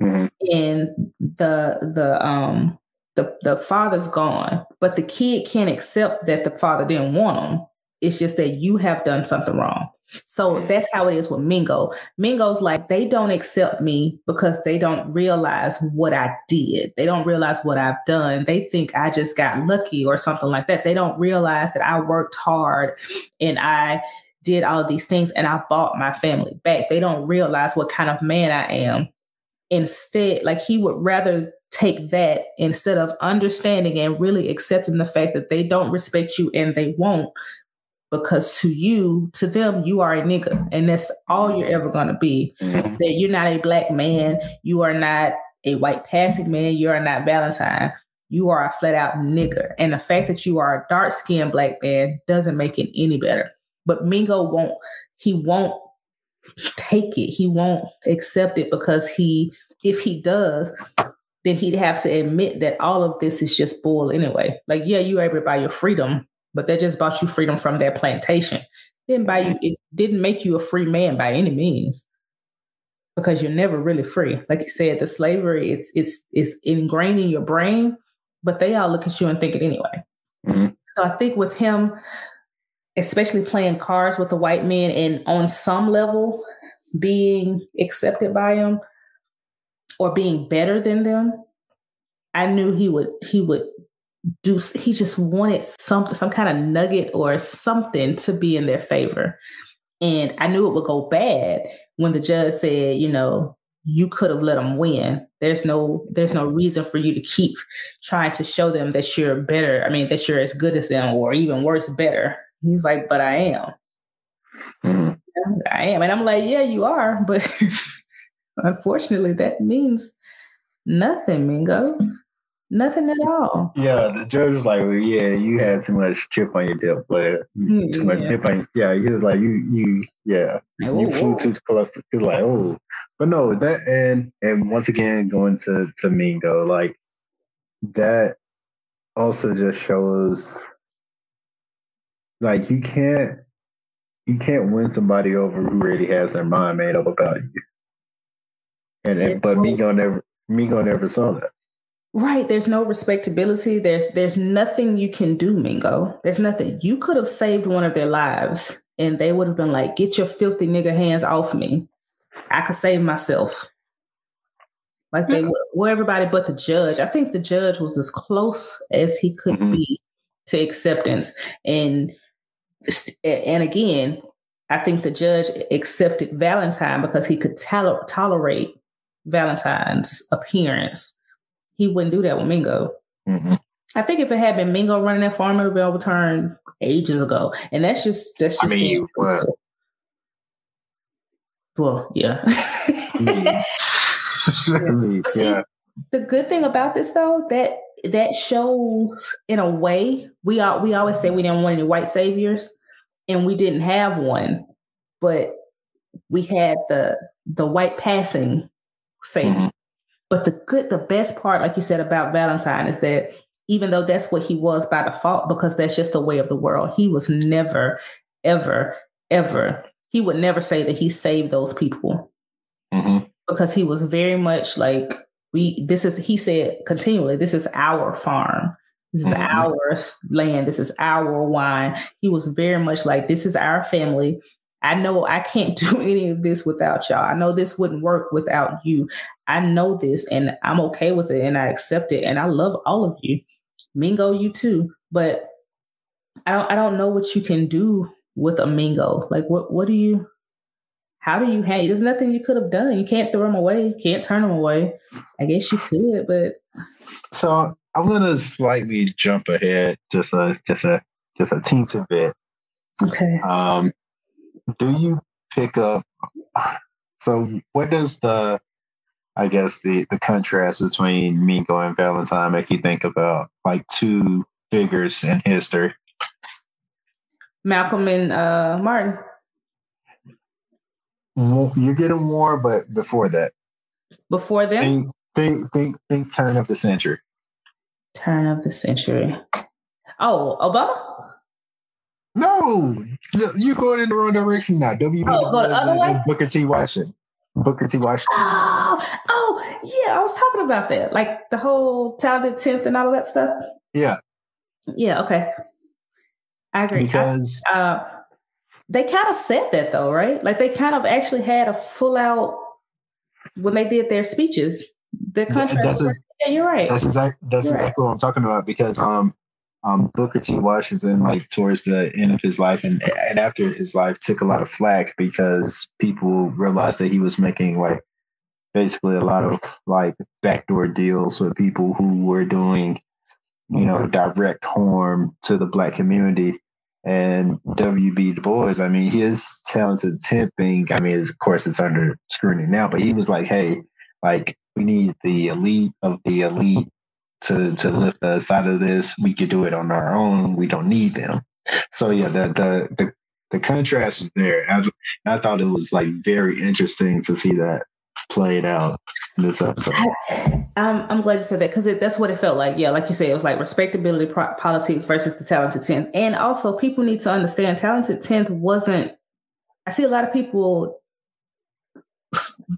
mm-hmm. and the the um the the father's gone, but the kid can't accept that the father didn't want him. It's just that you have done something wrong. So that's how it is with Mingo. Mingo's like, they don't accept me because they don't realize what I did. They don't realize what I've done. They think I just got lucky or something like that. They don't realize that I worked hard and I did all these things and I bought my family back. They don't realize what kind of man I am. Instead, like he would rather take that instead of understanding and really accepting the fact that they don't respect you and they won't because to you, to them, you are a nigga, and that's all you're ever gonna be. Mm-hmm. That you're not a black man, you are not a white passing man, you are not Valentine. You are a flat out nigger. And the fact that you are a dark skinned black man doesn't make it any better. But Mingo won't, he won't take it. He won't accept it because he, if he does, then he'd have to admit that all of this is just bull anyway. Like, yeah, you able to buy your freedom, but that just bought you freedom from their plantation. Didn't buy you, it didn't make you a free man by any means. Because you're never really free. Like you said, the slavery, it's it's it's ingrained in your brain, but they all look at you and think it anyway. Mm-hmm. So I think with him, especially playing cards with the white men and on some level being accepted by them or being better than them, I knew he would he would do he just wanted something some kind of nugget or something to be in their favor. And i knew it would go bad when the judge said you know you could have let them win. There's no there's no reason for you to keep trying to show them that you're better i mean that you're as good as them or even worse better. He was like but i am. Mm-hmm. i am. And i'm like yeah you are but unfortunately that means nothing mingo Nothing at all. Yeah, the judge was like, well, "Yeah, you had too much chip on your dip, but Mm, too much yeah. dip on." Yeah, he was like, "You, you, yeah, you flew too close." To, he was like, "Oh," but no, that and and once again, going to to Mingo, like that also just shows, like you can't you can't win somebody over who already has their mind made up about you. And, and but Mingo never Mingo never saw that. Right. There's no respectability. There's there's nothing you can do, Mingo. There's nothing. You could have saved one of their lives and they would have been like, get your filthy nigga hands off me. I could save myself. Like they would well, everybody but the judge. I think the judge was as close as he could Mhm. be to acceptance. And and again, I think the judge accepted Valentine because he could tol- tolerate Valentine's appearance. He wouldn't do that with Mingo. Mm-hmm. I think if it had been Mingo running that farm, it would been overturned ages ago. And that's just that's I just mean, well, well, yeah. I mean, See, yeah. the good thing about this though, that that shows in a way, we all we always say we didn't want any white saviors, and we didn't have one. But we had the the white passing savior. Mm-hmm. But the good, the best part, like you said about Valentine, is that even though that's what he was by default, because that's just the way of the world, he was never, ever, ever, he would never say that he saved those people. Mm-hmm. Because he was very much like, we, this is, he said continually, this is our farm. This is mm-hmm. our land. This is our wine. He was very much like, this is our family. I know I can't do any of this without y'all. I know this wouldn't work without you. I know this and I'm okay with it and I accept it. And I love all of you. Mingo, you too. But I don't I don't know what you can do with a Mingo. Like what what do you how do you hang? There's nothing you could have done. You can't throw them away. You can't turn them away. I guess you could, but so I'm gonna slightly jump ahead just a just a just a teensy bit. Okay. Um do you pick up so what does the I guess the the contrast between Mingo and Valentine make you think about like two figures in history? Malcolm and uh, Martin. You're getting more, but before that. Before them? Think, think, think, think turn of the century. Turn of the century. Oh, Obama? No, you're going in the wrong direction now. W. Oh, go the other way. Booker T. Washington. Booker T. Washington. Oh, oh, yeah. I was talking about that, like the whole talented tenth and all of that stuff. Yeah. Yeah. Okay. I agree. Because I, uh, they kind of said that though, right? Like they kind of actually had a full out when they did their speeches. The contrast. yeah, you're right. That's exactly that's you're exactly right. what I'm talking about because um um, Booker T. Washington, like towards the end of his life and and after his life, took a lot of flack because people realized that he was making like basically a lot of like backdoor deals with people who were doing, you know, direct harm to the black community. And W.E.B. Du Bois, I mean, his talented tenth, I mean, of course, it's under scrutiny now, but he was like, hey, like, we need the elite of the elite to to lift us out of this. We could do it on our own. We don't need them. So yeah, the the the, the contrast was there. I, I thought it was like very interesting to see that played out in this episode. I'm, I'm glad you said that because that's what it felt like. Yeah, like you said, it was like respectability pro- politics versus the talented 10th. And also, people need to understand talented 10th wasn't, I see a lot of people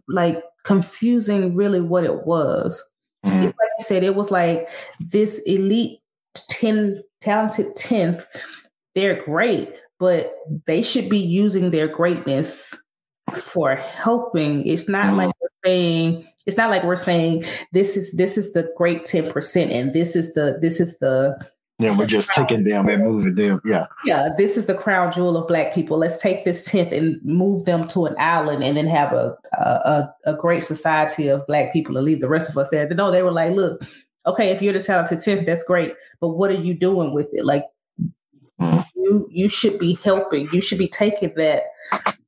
like confusing really what it was. Mm-hmm. It's like you said, it was like this elite 10 talented 10th. They're great, but they should be using their greatness for helping. It's not mm-hmm. like we're saying, it's not like we're saying this is this is the great 10% and this is the this is the yeah, we're just taking them and moving them. Yeah. Yeah. This is the crown jewel of black people. Let's take this 10th and move them to an island and then have a, a, a great society of black people and leave the rest of us there. No, they were like, look, okay, if you're the talented 10th, that's great. But what are you doing with it? Like mm-hmm. you you should be helping. You should be taking that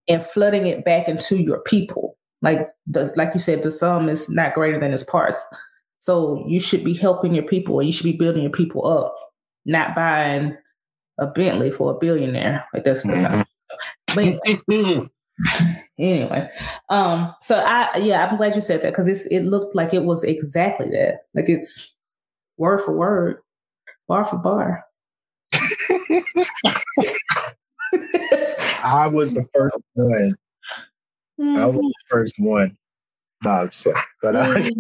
and flooding it back into your people. Like the like you said, the sum is not greater than its parts. So you should be helping your people and you should be building your people up not buying a Bentley for a billionaire. Like that's, that's mm-hmm. not. But anyway, anyway, um, so I yeah, I'm glad you said that because it's it looked like it was exactly that. Like it's word for word, bar for bar. I was the first one. Mm-hmm. I was the first one. No, but I.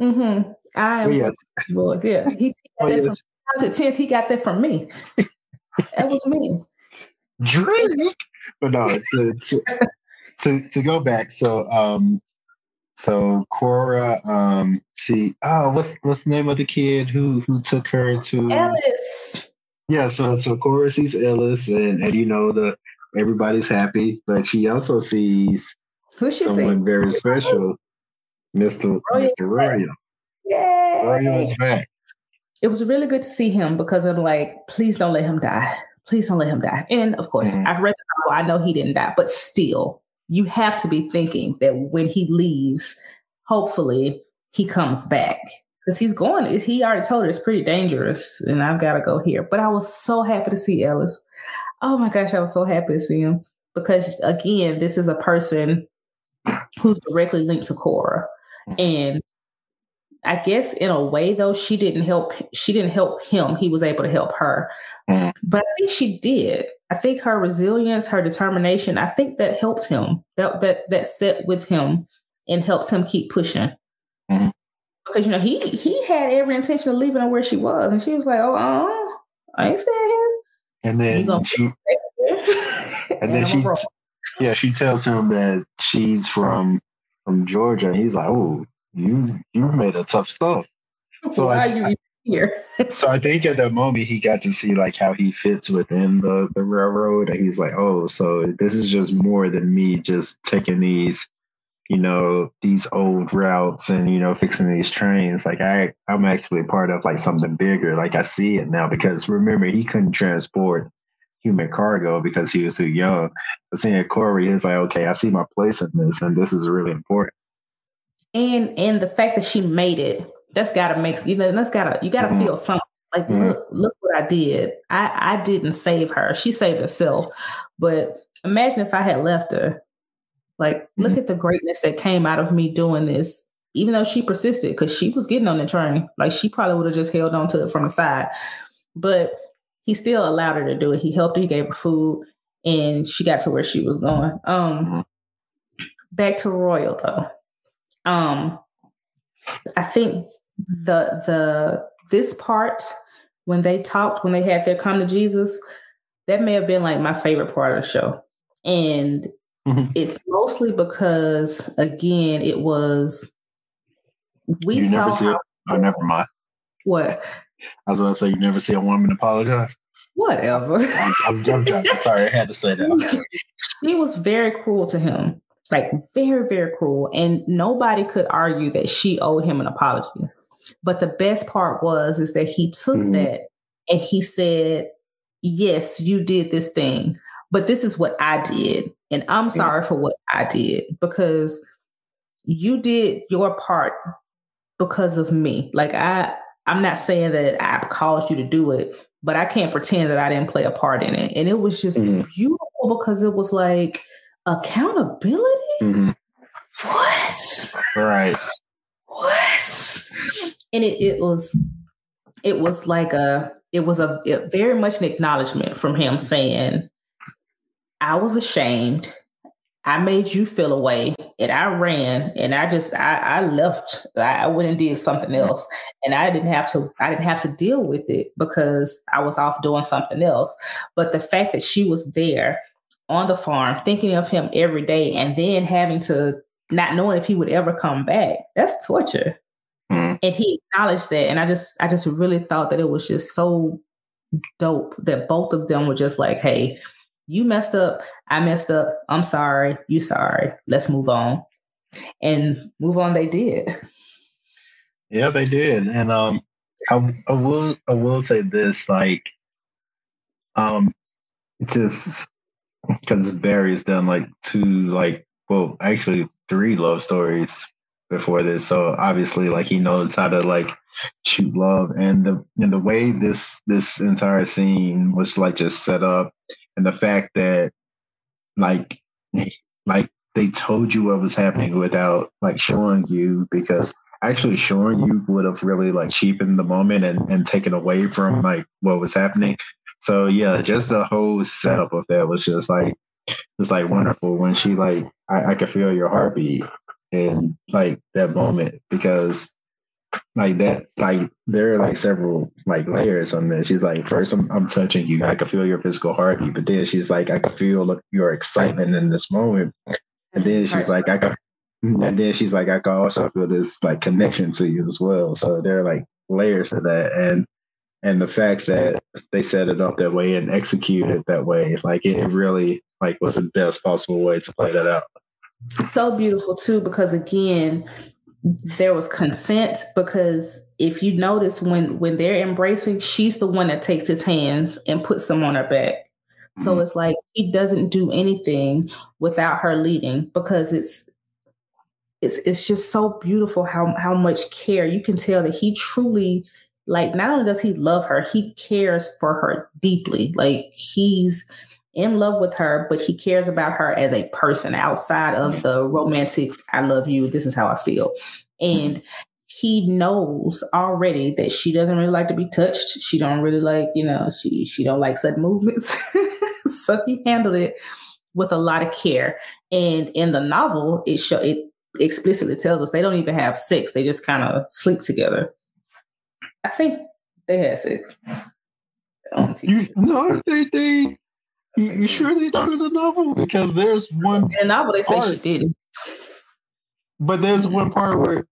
mm-hmm. I am yes. boys. Yeah, he got that yes. from the tenth. He got that from me. that was me. Drink, but no. To, to, to, to go back, so um, so Cora, um, see, oh, what's what's the name of the kid who who took her to Ellis? Yeah, so so Cora sees Ellis, and and you know the everybody's happy, but she also sees who she someone see? very special, Mister Mister Royal. Yay! Royal's back. It was really good to see him because I'm like, please don't let him die. Please don't let him die. And of course, mm-hmm. I've read the novel. I know he didn't die, but still, you have to be thinking that when he leaves, hopefully he comes back because he's going. He already told her it's pretty dangerous, and I've got to go here. But I was so happy to see Ellis. Oh my gosh, I was so happy to see him. because again, this is a person who's directly linked to Cora. Mm-hmm. And I guess in a way though, she didn't help she didn't help him. He was able to help her. Mm. But I think she did. I think her resilience, her determination, I think that helped him. That that that set with him and helps him keep pushing. Mm. Because you know, he he had every intention of leaving her where she was. And she was like, Oh, uh, I ain't staying here. And then she and then she yeah, she tells him that she's from from Georgia. And he's like, Oh, you you made a tough stuff. So why I, are you here? so I think at that moment he got to see like how he fits within the the railroad, and he's like, oh, so this is just more than me just taking these, you know, these old routes and you know fixing these trains. Like I I'm actually part of like something bigger. Like I see it now because remember he couldn't transport human cargo because he was too young. But seeing Cora, he's like, okay, I see my place in this, and this is really important and and the fact that she made it that's gotta make you know that's gotta you gotta mm-hmm. feel something like mm-hmm. look look what i did i i didn't save her she saved herself but imagine if i had left her like mm-hmm. look at the greatness that came out of me doing this even though she persisted because she was getting on the train like she probably would have just held on to it from the side but he still allowed her to do it he helped her he gave her food and she got to where she was going um back to royal though um, I think the the this part when they talked when they had their come to Jesus, that may have been like my favorite part of the show, and mm-hmm. it's mostly because again it was we you saw. Never see how, oh, never mind. What? I was going to say you never see a woman apologize. Whatever. I'm, I'm, I'm, I'm sorry, I had to say that. she was very cruel to him like very, very cruel. And nobody could argue that she owed him an apology. But the best part was is that he took mm-hmm. that and he said, Yes, you did this thing, but this is what I did. And I'm sorry for what I did because you did your part because of me. Like I I'm not saying that I caused you to do it, but I can't pretend that I didn't play a part in it. And it was just mm-hmm. beautiful because it was like accountability? Mm-hmm. What? Right. What? And it, it was it was like a it was a it, very much an acknowledgement from him saying, I was ashamed. I made you feel away and I ran and I just I, I left. I, I went and did something else. And I didn't have to I didn't have to deal with it because I was off doing something else. But the fact that she was there on the farm, thinking of him every day, and then having to not knowing if he would ever come back. That's torture. Mm. And he acknowledged that. And I just I just really thought that it was just so dope that both of them were just like, hey, you messed up, I messed up, I'm sorry, you sorry, let's move on. And move on they did. Yeah, they did. And um I, I will I will say this, like um just because Barry's done like two, like, well, actually three love stories before this. So obviously, like, he knows how to like shoot love, and the and the way this this entire scene was like just set up, and the fact that like like they told you what was happening without like showing you because actually showing you would have really like cheapened the moment and, and taken away from like what was happening. So yeah, just the whole setup of that was just like just like wonderful when she like I, I could feel your heartbeat in like that moment because like that like there are like several like layers on this. She's like, first I'm I'm touching you, I can feel your physical heartbeat, but then she's like, I can feel your excitement in this moment. And then she's like, I can mm-hmm, and then she's like, I can also feel this like connection to you as well. So there are like layers to that. And and the fact that they set it up that way and execute it that way like it really like was the best possible way to play that out so beautiful too because again there was consent because if you notice when when they're embracing she's the one that takes his hands and puts them on her back so mm-hmm. it's like he doesn't do anything without her leading because it's it's it's just so beautiful how how much care you can tell that he truly like not only does he love her, he cares for her deeply. Like he's in love with her, but he cares about her as a person outside of the romantic, I love you, this is how I feel. And he knows already that she doesn't really like to be touched. She don't really like, you know, she she don't like sudden movements. so he handled it with a lot of care. And in the novel, it show it explicitly tells us they don't even have sex. They just kind of sleep together. I think they had sex. You, no, they they. You, you sure they don't in the novel? Because there's one in the novel they say she did. But there's one part where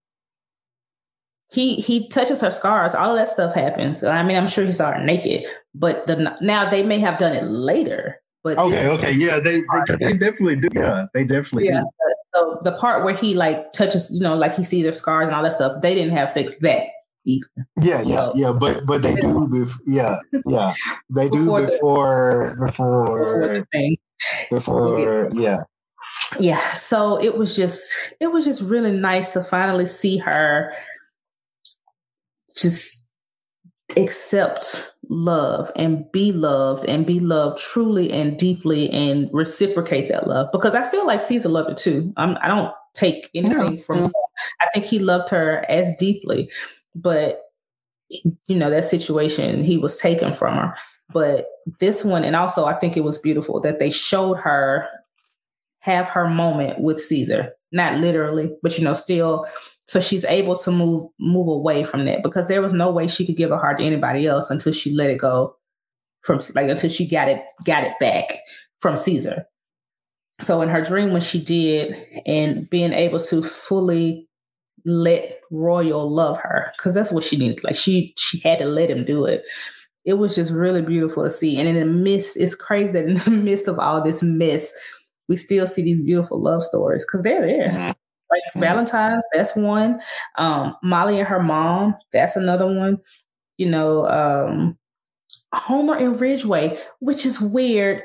he he touches her scars. All of that stuff happens. I mean, I'm sure he saw her naked, but the now they may have done it later. But okay, okay, yeah, they they, they definitely do. Yeah, they definitely yeah. Do. So the part where he like touches, you know, like he sees their scars and all that stuff, they didn't have sex that either. Yeah, yeah, so, yeah, but but they do. Yeah, yeah, they do before before the, before before the thing. Before, yeah. Yeah, so it was just it was just really nice to finally see her just accept love and be loved and be loved truly and deeply and reciprocate that love because I feel like Caesar loved it too. I'm, I do not take anything yeah. from her. I think he loved her as deeply, but you know that situation he was taken from her. But this one, and also I think it was beautiful that they showed her have her moment with Caesar, not literally, but you know, still so she's able to move move away from that because there was no way she could give a heart to anybody else until she let it go from like until she got it got it back from Caesar. So in her dream when she did and being able to fully let Royal love her because that's what she needed. Like she she had to let him do it. It was just really beautiful to see. And in the midst, it's crazy that in the midst of all this mess, we still see these beautiful love stories because they're there. Mm-hmm. Like mm-hmm. Valentine's, that's one. Um, Molly and her mom, that's another one. You know, um, Homer and Ridgeway, which is weird,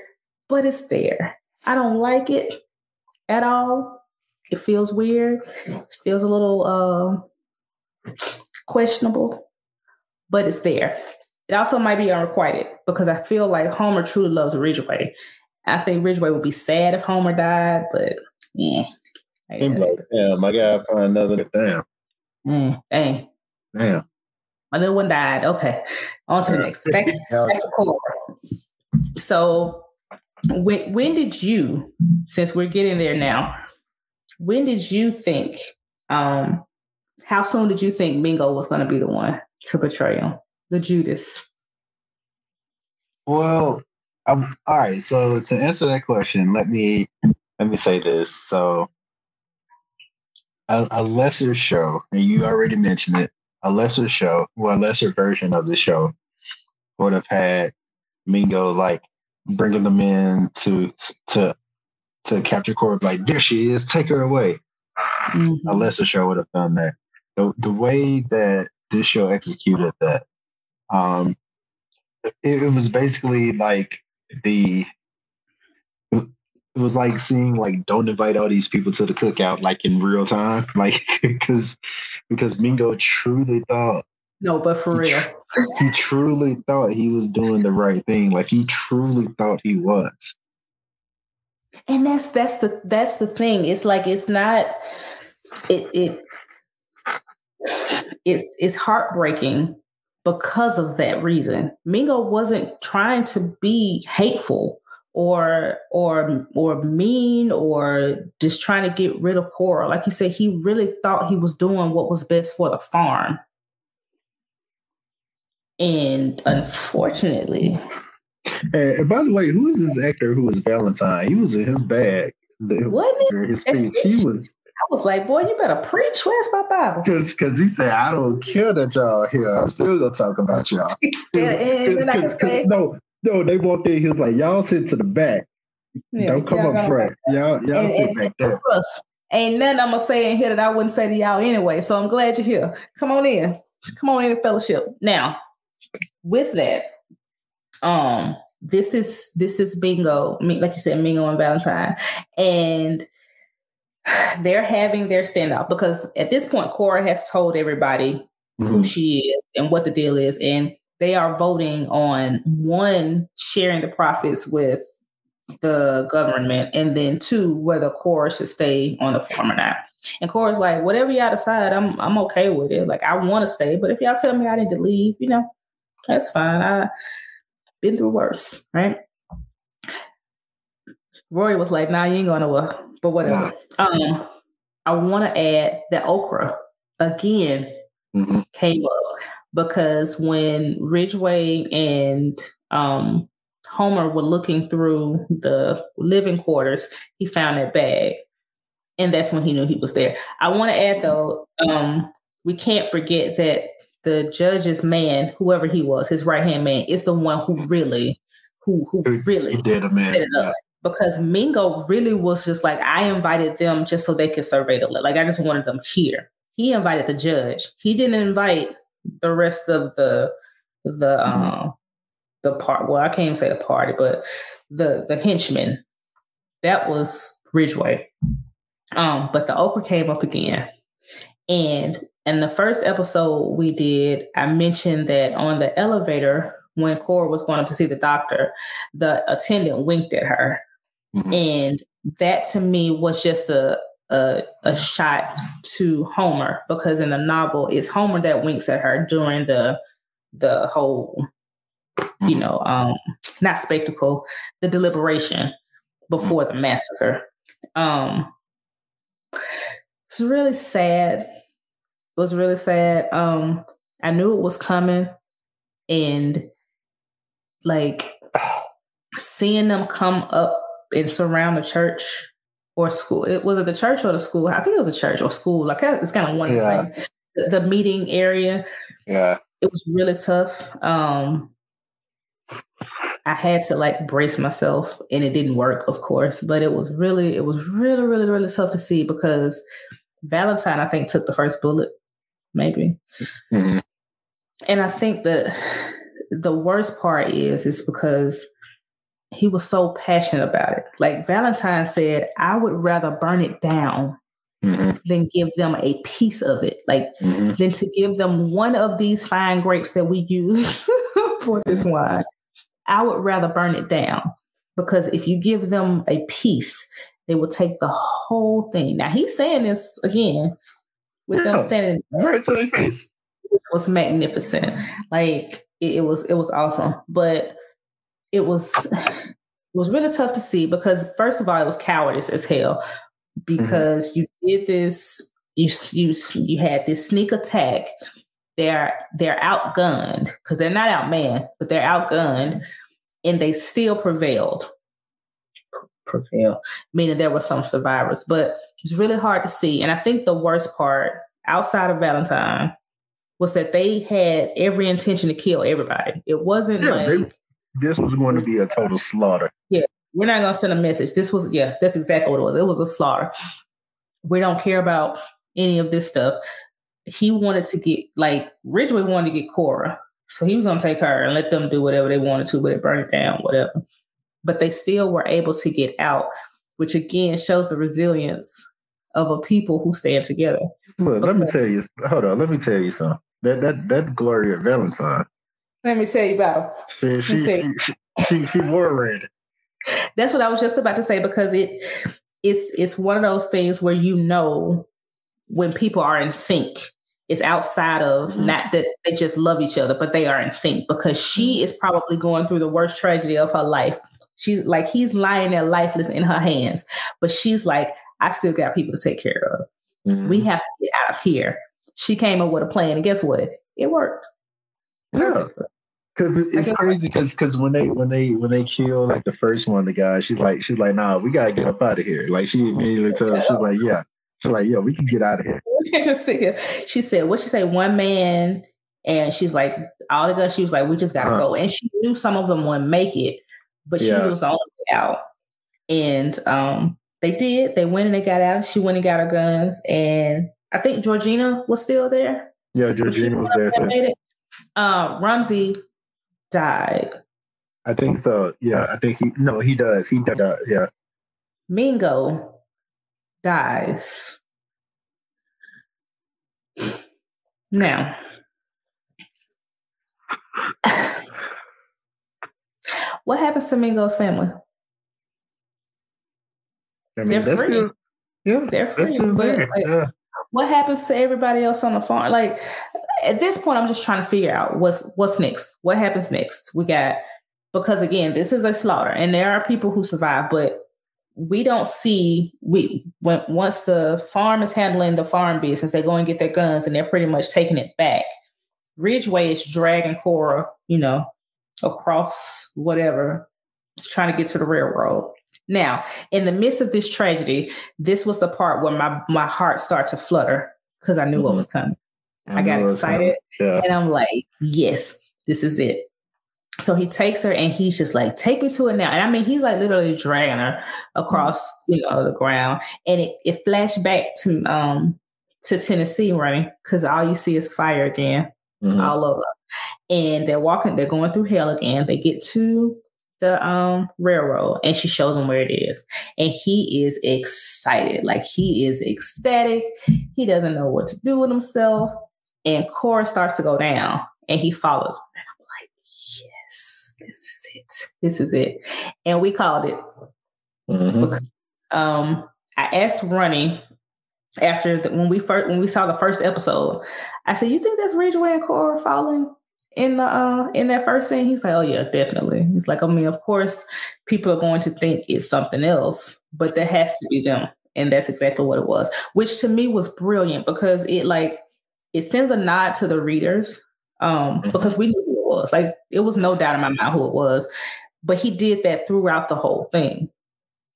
but it's there. I don't like it at all. It feels weird. It feels a little uh, questionable, but it's there. It also might be unrequited because I feel like Homer truly loves Ridgeway. I think Ridgeway would be sad if Homer died, but yeah. I'm like, damn, I gotta find another damn. Mm, dang. Damn. My little one died. Okay. On to the next. Back, back to Cora. So when when did you, since we're getting there now, when did you think, um, how soon did you think Mingo was gonna be the one to betray him? The Judas. Well, um, all right. So to answer that question, let me let me say this. So a, a lesser show, and you already mentioned it, a lesser show, well, a lesser version of the show would have had Mingo like bringing them in to to to capture Cora. Like there she is, take her away. Mm-hmm. A lesser show would have done that. The the way that this show executed that, um, it, it was basically like the it was like seeing like don't invite all these people to the cookout like in real time like because because mingo truly thought no but for real he, he truly thought he was doing the right thing like he truly thought he was and that's that's the that's the thing it's like it's not it it it's it's heartbreaking because of that reason mingo wasn't trying to be hateful or or or mean or just trying to get rid of Cora. Like you said, he really thought he was doing what was best for the farm. And unfortunately. And, by the way, who is this actor who was Valentine? He was in his bag. Wasn't His speech. He was I was like, boy, you better preach. Where's my Bible? Because he said, I don't care that y'all here. I'm still gonna talk about y'all. and then I say, no, no, they walked in. He was like, "Y'all sit to the back. Yeah, Don't come up front. Y'all, y'all and, sit and, back there." Ain't nothing I'm gonna say in here that I wouldn't say to y'all anyway. So I'm glad you're here. Come on in. Come on in, fellowship. Now, with that, um, this is this is bingo. Like you said, Mingo and Valentine, and they're having their standoff because at this point, Cora has told everybody mm-hmm. who she is and what the deal is, and they are voting on one sharing the profits with the government, and then two, whether Cora should stay on the farm or not. And Cora's like, whatever y'all decide, I'm I'm okay with it. Like I want to stay, but if y'all tell me I need to leave, you know, that's fine. I been through worse, right? Royal was like, "Nah, you ain't going nowhere." But whatever. Um, I want to add that okra again mm-hmm. came up because when Ridgeway and um, Homer were looking through the living quarters, he found that bag. And that's when he knew he was there. I want to add though, um, we can't forget that the judge's man, whoever he was, his right hand man, is the one who really, who who really did set it up. Yeah. Because Mingo really was just like, I invited them just so they could survey the. Like I just wanted them here. He invited the judge. He didn't invite the rest of the the mm-hmm. um the part. Well, I can't even say the party, but the the henchmen. That was Ridgeway. Um, but the okra came up again, and in the first episode we did, I mentioned that on the elevator when Cora was going up to see the doctor, the attendant winked at her, mm-hmm. and that to me was just a a, a shot to Homer because in the novel it's Homer that winks at her during the the whole you know um not spectacle the deliberation before the massacre. Um it's really sad was really sad um I knew it was coming and like seeing them come up and surround the church or school. It was it the church or the school? I think it was a church or school. Like it's kind of one yeah. the same. The, the, meeting area. Yeah. It was really tough. Um I had to like brace myself and it didn't work, of course, but it was really, it was really, really, really tough to see because Valentine, I think, took the first bullet, maybe. Mm-hmm. And I think that the worst part is, is because he was so passionate about it. Like Valentine said, I would rather burn it down mm-hmm. than give them a piece of it. Like mm-hmm. than to give them one of these fine grapes that we use for this wine. I would rather burn it down because if you give them a piece, they will take the whole thing. Now he's saying this again with yeah. them standing right to their face. It was magnificent. Like it, it was it was awesome. But it was it was really tough to see because first of all, it was cowardice as hell because mm-hmm. you did this. You you you had this sneak attack. They're they're outgunned because they're not outmanned, but they're outgunned, and they still prevailed. Prevail, meaning there were some survivors, but it's really hard to see. And I think the worst part, outside of Valentine, was that they had every intention to kill everybody. It wasn't yeah, like this was going to be a total slaughter. Yeah, we're not going to send a message. This was, yeah, that's exactly what it was. It was a slaughter. We don't care about any of this stuff. He wanted to get, like, Ridgeway wanted to get Cora. So he was going to take her and let them do whatever they wanted to, but it burn it down, whatever. But they still were able to get out, which again shows the resilience of a people who stand together. Look, let me tell you, hold on, let me tell you something. That that that Gloria Valentine, let me tell you about her. She, she, she, she, she wore red. That's what I was just about to say because it it's it's one of those things where you know when people are in sync. It's outside of mm-hmm. not that they just love each other, but they are in sync because she mm-hmm. is probably going through the worst tragedy of her life. She's like he's lying there lifeless in her hands, but she's like, I still got people to take care of. Mm-hmm. We have to get out of here. She came up with a plan, and guess what? It worked. Yeah. Cause it's crazy because because when they when they when they kill like the first one the guy she's like she's like nah we gotta get up out of here like she immediately tells she's like yeah she's like yeah we can get out of here just sit here she said what she say one man and she's like all the guns she was like we just gotta uh-huh. go and she knew some of them wouldn't make it but she yeah. was the only way out and um they did they went and they got out she went and got her guns and I think Georgina was still there yeah Georgina was there too uh, Rumsey died. I think so. Yeah, I think he. No, he does. He does. Yeah. Mingo dies. Now, what happens to Mingo's family? I mean, they're free. Still, yeah, they're free. But like, yeah. what happens to everybody else on the farm? Like at this point, I'm just trying to figure out what's what's next. What happens next? We got because again, this is a slaughter, and there are people who survive, but we don't see we when once the farm is handling the farm business, they go and get their guns and they're pretty much taking it back. Ridgeway is dragging Cora, you know, across whatever, trying to get to the railroad. Now, in the midst of this tragedy, this was the part where my my heart started to flutter because I knew mm-hmm. what was coming. I, I got excited, yeah. and I'm like, "Yes, this is it." So he takes her and he's just like, take me to it now. And I mean, he's like literally dragging her across, you know, the ground. And it, it flashed back to um to Tennessee running because all you see is fire again mm-hmm. all over. And they're walking, they're going through hell again. They get to the um railroad and she shows him where it is. And he is excited. Like he is ecstatic. He doesn't know what to do with himself. And Cora starts to go down and he follows And I'm like, yes, this is it. This is it. And we called it. Mm-hmm. Because, um, I asked Ronnie after the, when we first when we saw the first episode, I said, "You think that's Ridgeway and Cora falling in the uh in that first scene?" He's like, "Oh yeah, definitely." He's like, "I mean, of course, people are going to think it's something else, but that has to be them." And that's exactly what it was, which to me was brilliant because it like it sends a nod to the readers um, mm-hmm. because we knew who it was. Like it was no doubt in my mind who it was. But he did that throughout the whole thing.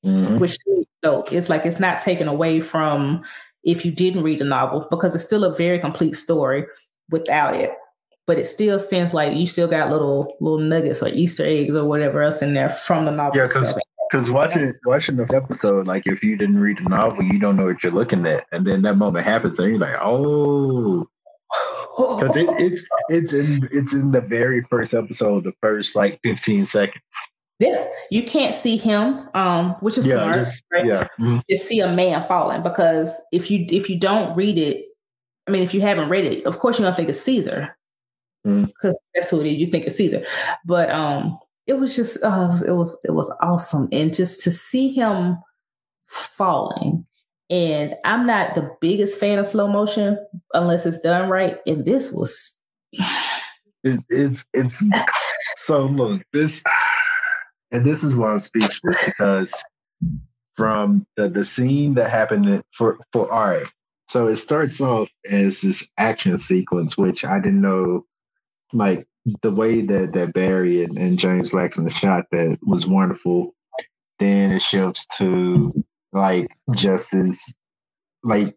Mm-hmm. Which so it's like it's not taken away from if you didn't read the novel because it's still a very complete story without it. But it still seems like you still got little little nuggets or Easter eggs or whatever else in there from the novel. Yeah, because because watching watching the episode, like if you didn't read the novel, you don't know what you're looking at, and then that moment happens, and you're like, oh, because it, it's it's in it's in the very first episode, the first like 15 seconds. Yeah, you can't see him, um, which is yeah, smart, just, right? Yeah, mm-hmm. just see a man falling because if you if you don't read it, I mean, if you haven't read it, of course you're gonna think it's Caesar because mm-hmm. that's who it is. You think it's Caesar, but um, it was just uh, it was it was awesome, and just to see him falling and I'm not the biggest fan of slow motion unless it's done right. And this was it, it's it's so look this and this is why I'm speechless because from the the scene that happened for for all right. So it starts off as this action sequence, which I didn't know like the way that that Barry and, and James Laxton shot that was wonderful. Then it shifts to like just as like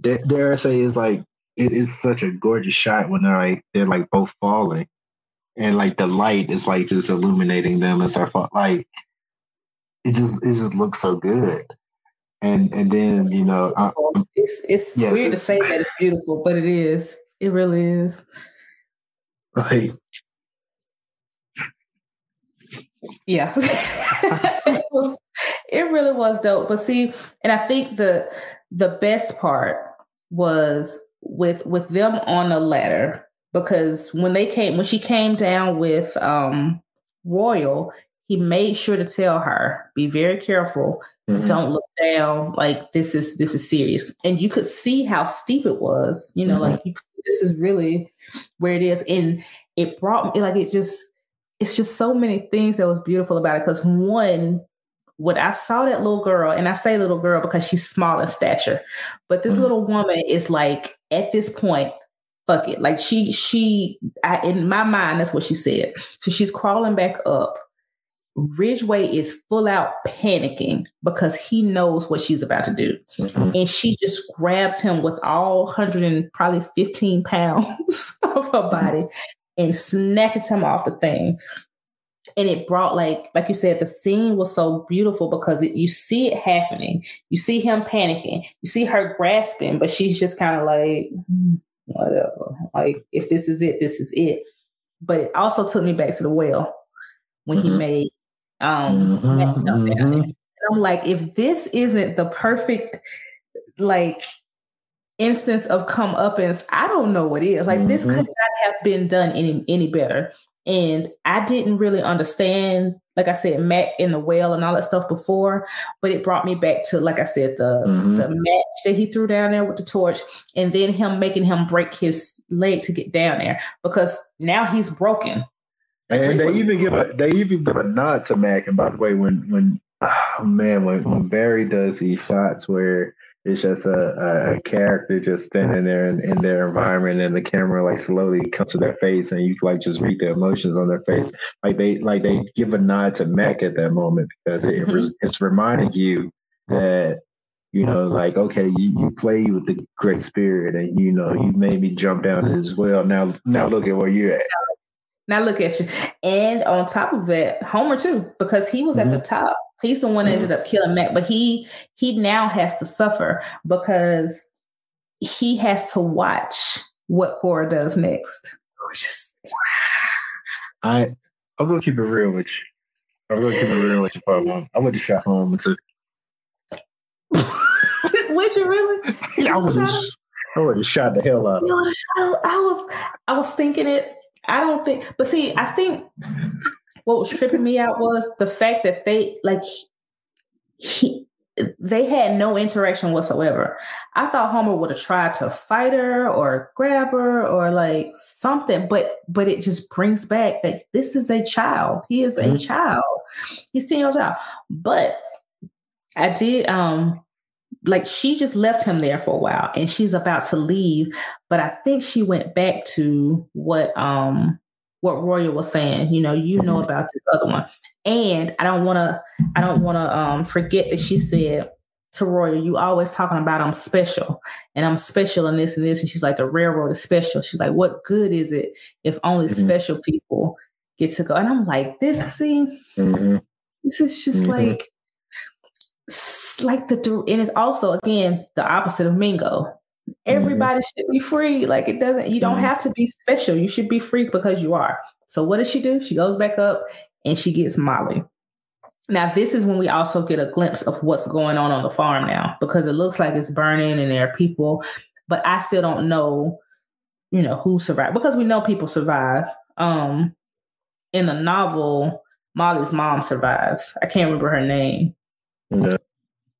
dare I say is like it is such a gorgeous shot when they're like they're like both falling. And like the light is like just illuminating them as they're fall- like it just it just looks so good. And and then you know I, it's it's yes, weird it's, to say that it's beautiful but it is. It really is like yeah it really was dope. But see, and I think the the best part was with with them on the ladder because when they came when she came down with um Royal, he made sure to tell her, be very careful, mm-hmm. don't look down, like this is this is serious. And you could see how steep it was, you know, mm-hmm. like you, this is really where it is. And it brought me like it just it's just so many things that was beautiful about it. Because one, when I saw that little girl, and I say little girl because she's small in stature, but this mm-hmm. little woman is like at this point, fuck it. Like she, she, I, in my mind, that's what she said. So she's crawling back up. Ridgeway is full out panicking because he knows what she's about to do. Mm-hmm. And she just grabs him with all 100 and probably 15 pounds of her body and snatches him off the thing and it brought like like you said the scene was so beautiful because it, you see it happening you see him panicking you see her grasping but she's just kind of like mm, whatever like if this is it this is it but it also took me back to the well when mm-hmm. he made um mm-hmm, mm-hmm. i'm like if this isn't the perfect like instance of comeuppance, I don't know what is. Like mm-hmm. this could not have been done any any better. And I didn't really understand like I said, Mack in the well and all that stuff before, but it brought me back to, like I said, the mm-hmm. the match that he threw down there with the torch, and then him making him break his leg to get down there because now he's broken. And they even give a they even give a nod to Mack. And by the way, when when oh man, when, when Barry does these shots where it's just a, a, character just standing there in, in, their environment and the camera like slowly comes to their face and you like just read the emotions on their face like they like they give a nod to Mack at that moment because it, mm-hmm. it's reminding you that you know like okay you, you play with the great spirit and you know you made me jump down as well now now look at where you're at now look at you and on top of that homer too because he was mm-hmm. at the mm-hmm. top He's the one that ended up killing Matt, but he he now has to suffer because he has to watch what Cora does next. I I'm gonna keep it real with you. I'm gonna keep it real with you for a moment. I went to shot Homer too. Would you really? Yeah, I would have I would have shot the hell out of him. I was I was thinking it. I don't think, but see, I think what was tripping me out was the fact that they like he they had no interaction whatsoever. I thought Homer would have tried to fight her or grab her or like something, but but it just brings back that this is a child. He is mm-hmm. a child. He's 10 years old. Child. But I did um like she just left him there for a while and she's about to leave, but I think she went back to what um what Royal was saying. You know, you know mm-hmm. about this other one. And I don't want to, I don't want to um, forget that she said to Royal, you always talking about I'm special and I'm special and this and this. And she's like, the railroad is special. She's like, what good is it if only mm-hmm. special people get to go? And I'm like, this scene, mm-hmm. this is just mm-hmm. like, like the, and it's also again the opposite of Mingo. Mm-hmm. Everybody mm-hmm. should be free. Like it doesn't, you don't mm-hmm. have to be special. You should be free because you are. So what does she do? She goes back up and she gets Molly. Now, this is when we also get a glimpse of what's going on on the farm now because it looks like it's burning and there are people, but I still don't know, you know, who survived because we know people survive. Um, in the novel, Molly's mom survives. I can't remember her name, yeah.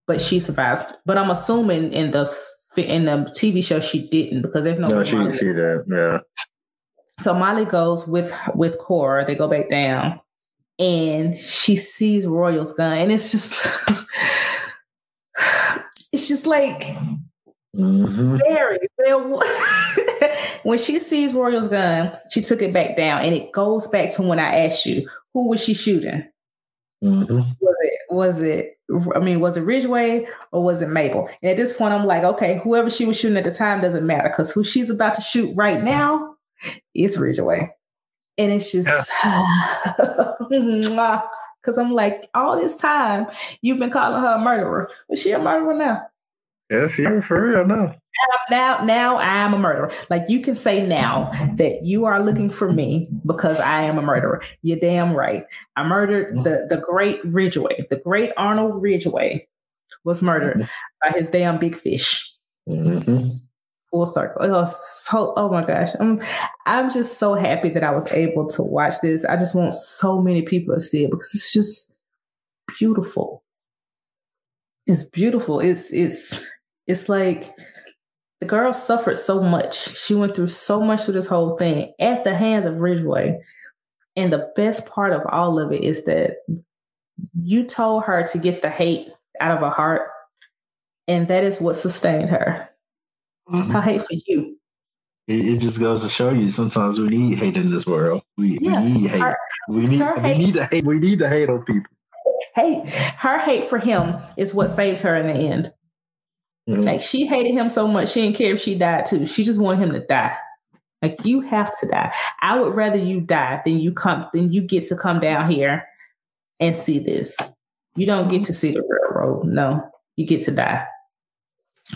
But she survives. But I'm assuming in the in the TV show she didn't because there's no. No, she Molly. she did. Yeah. So Molly goes with with Cora. They go back down, and she sees Royal's gun, and it's just, it's just like mm-hmm. very. when she sees Royal's gun, she took it back down, and it goes back to when I asked you who was she shooting. Mm-hmm. Was it was it I mean, was it Ridgeway or was it Mabel? And at this point, I'm like, okay, whoever she was shooting at the time doesn't matter because who she's about to shoot right now is Ridgeway. And it's just because I'm like, all this time you've been calling her a murderer. Was she a murderer now? Yeah, she for real now. Now, now I am a murderer. Like you can say now that you are looking for me because I am a murderer. You're damn right. I murdered the the great Ridgeway, The great Arnold Ridgeway, was murdered by his damn big fish. Mm-hmm. Full circle. Oh, so, oh my gosh. I'm I'm just so happy that I was able to watch this. I just want so many people to see it because it's just beautiful. It's beautiful. It's it's it's like the girl suffered so much. She went through so much through this whole thing at the hands of Ridgeway. And the best part of all of it is that you told her to get the hate out of her heart. And that is what sustained her. Mm-hmm. Her hate for you. It, it, just goes to show you sometimes we need hate in this world. We, yeah, we need hate. Her, we need we hate. need to hate. We need to hate on people. Hate her hate for him is what saves her in the end. Mm-hmm. Like she hated him so much, she didn't care if she died too. She just wanted him to die. Like you have to die. I would rather you die than you come than you get to come down here and see this. You don't get to see the railroad. No, you get to die.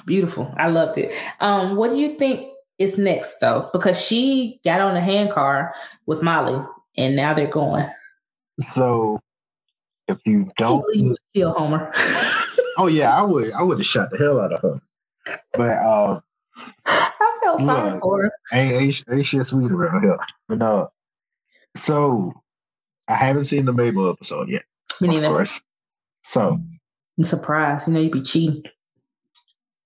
Beautiful. I loved it. Um, what do you think is next though? Because she got on a handcar with Molly and now they're going. So if you don't you kill Homer. Oh yeah, I would. I would have shot the hell out of her. But uh, I felt sorry for her. Ain't, ain't, ain't shit sweet around here. But no. Uh, so I haven't seen the Mabel episode yet. Me neither. Of course. So I'm surprised. You know, you'd be cheating.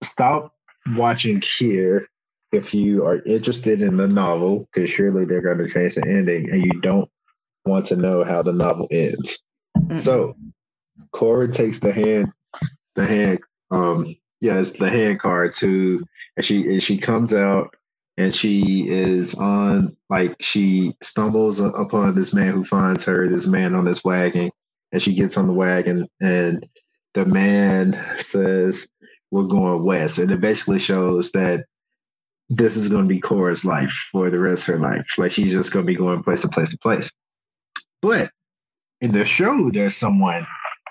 Stop watching here if you are interested in the novel, because surely they're going to change the ending, and you don't want to know how the novel ends. So Cora takes the hand, the hand, um, yeah, it's the hand card to, and she and she comes out and she is on like she stumbles upon this man who finds her, this man on this wagon, and she gets on the wagon and the man says, We're going west. And it basically shows that this is going to be Cora's life for the rest of her life. Like she's just going to be going place to place to place. But in the show, there's someone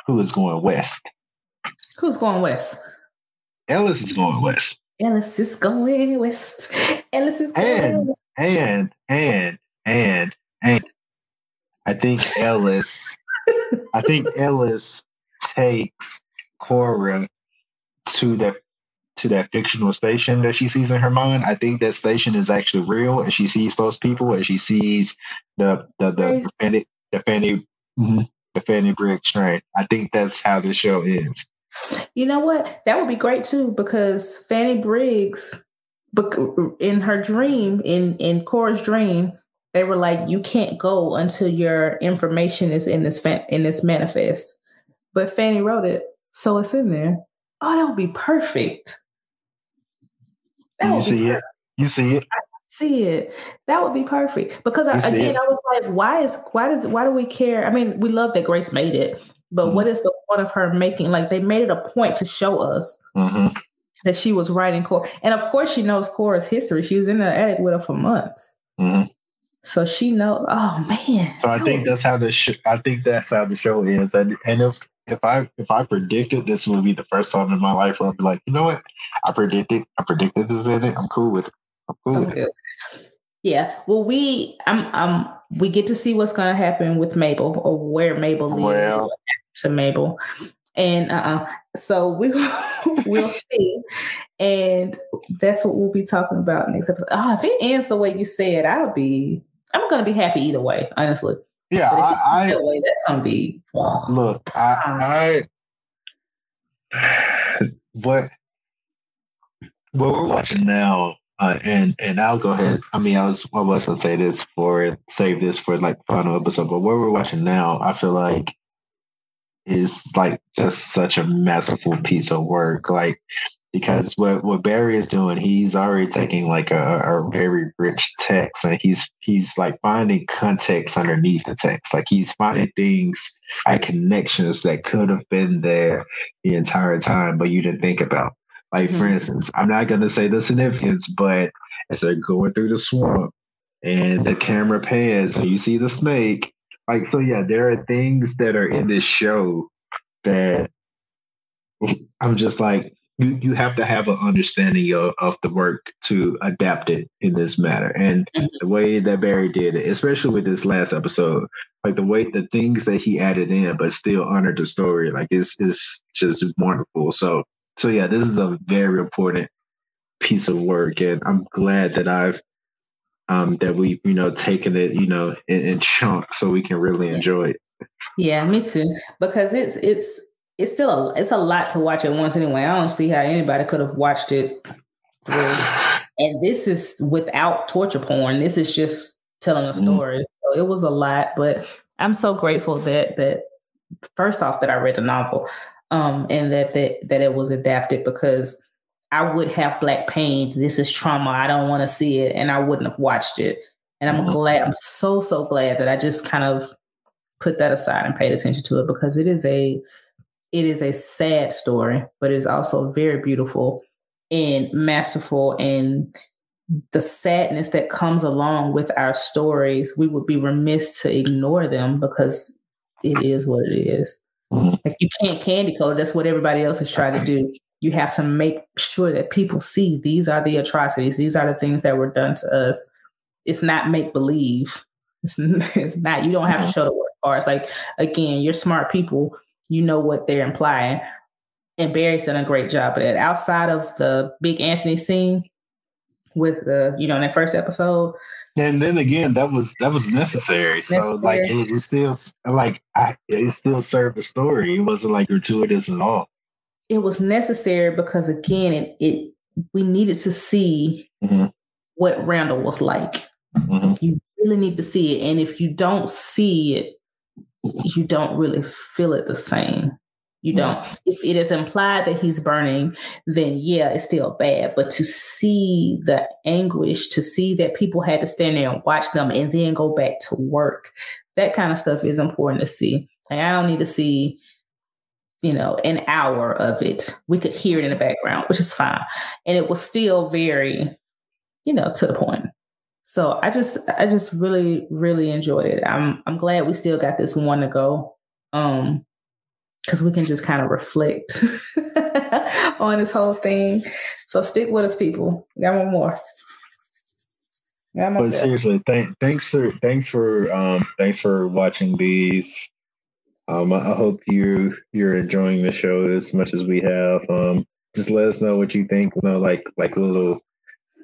who is going west. Who's going west? Ellis is going west. Ellis is going west. Ellis is going and, west. And and and and I think Ellis I think Ellis takes Cora to that to that fictional station that she sees in her mind. I think that station is actually real, and she sees those people, and she sees the the the, the Fannie the Fannie mm-hmm, the Fannie Briggs train. I think that's how the show is. You know what? That would be great too, because Fannie Briggs, in her dream, in in Cora's dream, they were like, "You can't go until your information is in this in this manifest." But Fannie wrote it, so it's in there. Oh, that would be perfect. That you see it. You see it. I see it. That would be perfect because I, again, it. I was like, why is why does why do we care? I mean, we love that Grace made it, but mm-hmm. what is the point of her making? Like they made it a point to show us. Mm-hmm. That she was writing Cora, and of course she knows Cora's history. She was in the attic with her for months. Mm-hmm. So she knows. Oh man! So I think that's how the sh- I think that's how the show is, and and if if I if I predicted this would be the first time in my life where I'd be like, you know what, I predicted I predicted this in it. I'm cool with it. I'm cool. Yeah. Well, we I'm um we get to see what's going to happen with Mabel or where Mabel leads well, to Mabel, and uh-uh. so we we'll see, and that's what we'll be talking about next episode. Oh, if it ends the way you said, I'll be I'm gonna be happy either way, honestly. Yeah, I, that way, that's gonna be. Look, I, I, what, what we're watching now, uh, and and I'll go ahead. I mean, I was I was gonna say this for save this for like final episode, but what we're watching now, I feel like is like just such a masterful piece of work. Like because what what Barry is doing, he's already taking like a, a very rich text and he's he's like finding context underneath the text. Like he's finding things like connections that could have been there the entire time, but you didn't think about. Like mm-hmm. for instance, I'm not gonna say the significance, but as they're going through the swamp and the camera pans and you see the snake, like so yeah, there are things that are in this show that I'm just like you you have to have an understanding of, of the work to adapt it in this matter. And mm-hmm. the way that Barry did it, especially with this last episode, like the way the things that he added in, but still honored the story, like it's it's just wonderful. So so yeah, this is a very important piece of work, and I'm glad that I've um that we've you know taken it you know in, in chunks so we can really enjoy it. Yeah, me too. Because it's it's it's still a it's a lot to watch at once anyway. I don't see how anybody could have watched it. And this is without torture porn. This is just telling a mm-hmm. story. Mm. So it was a lot, but I'm so grateful that that first off that I read the novel, um, and that that that it was adapted because I would have black pain. This is trauma. I don't want to see it, and I wouldn't have watched it. And I'm mm-hmm. glad. I'm so so glad that I just kind of put that aside and paid attention to it because it is a it is a sad story, but it is also very beautiful and masterful. And the sadness that comes along with our stories, we would be remiss to ignore them because it is what it is. Mm-hmm. Like you can't candy code. That's what everybody else is trying to do. You have to make sure that people see these are the atrocities. These are the things that were done to us. It's not make believe. It's, it's not. You don't have to mm-hmm. show the work parts. Like again, you're smart people you know what they're implying. And Barry's done a great job of that. Outside of the big Anthony scene, with the you know in that first episode. And then again, that was that was necessary. So like it, it still like I, it still served the story. It wasn't like gratuitous at all. It was necessary because again, it, it we needed to see mm-hmm. what Randall was like. Mm-hmm. You really need to see it, and if you don't see it, you don't really feel it the same. You don't. If it is implied that he's burning, then yeah, it's still bad. But to see the anguish, to see that people had to stand there and watch them and then go back to work, that kind of stuff is important to see. Like, I don't need to see, you know, an hour of it. We could hear it in the background, which is fine. And it was still very, you know, to the point. So I just I just really, really enjoyed it. I'm I'm glad we still got this one to go. Um because we can just kind of reflect on this whole thing. So stick with us, people. We got one more. Got but seriously, th- thanks for thanks for um thanks for watching these. Um, I hope you you're enjoying the show as much as we have. Um, just let us know what you think. You know, like like little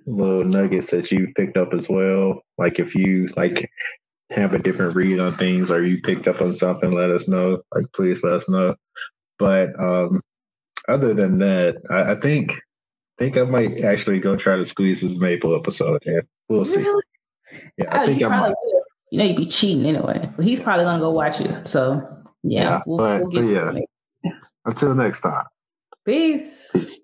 little nuggets that you picked up as well. Like if you like have a different read on things or you picked up on something, let us know. Like, please let us know. But um, other than that, I, I think I think I might actually go try to squeeze this Mabel episode. Yeah, we'll see. Really? Yeah, I oh, think I might. You know, you'd be cheating anyway. But he's probably gonna go watch it. So yeah, yeah we'll, but, we'll but yeah. Until next time. Peace. Peace.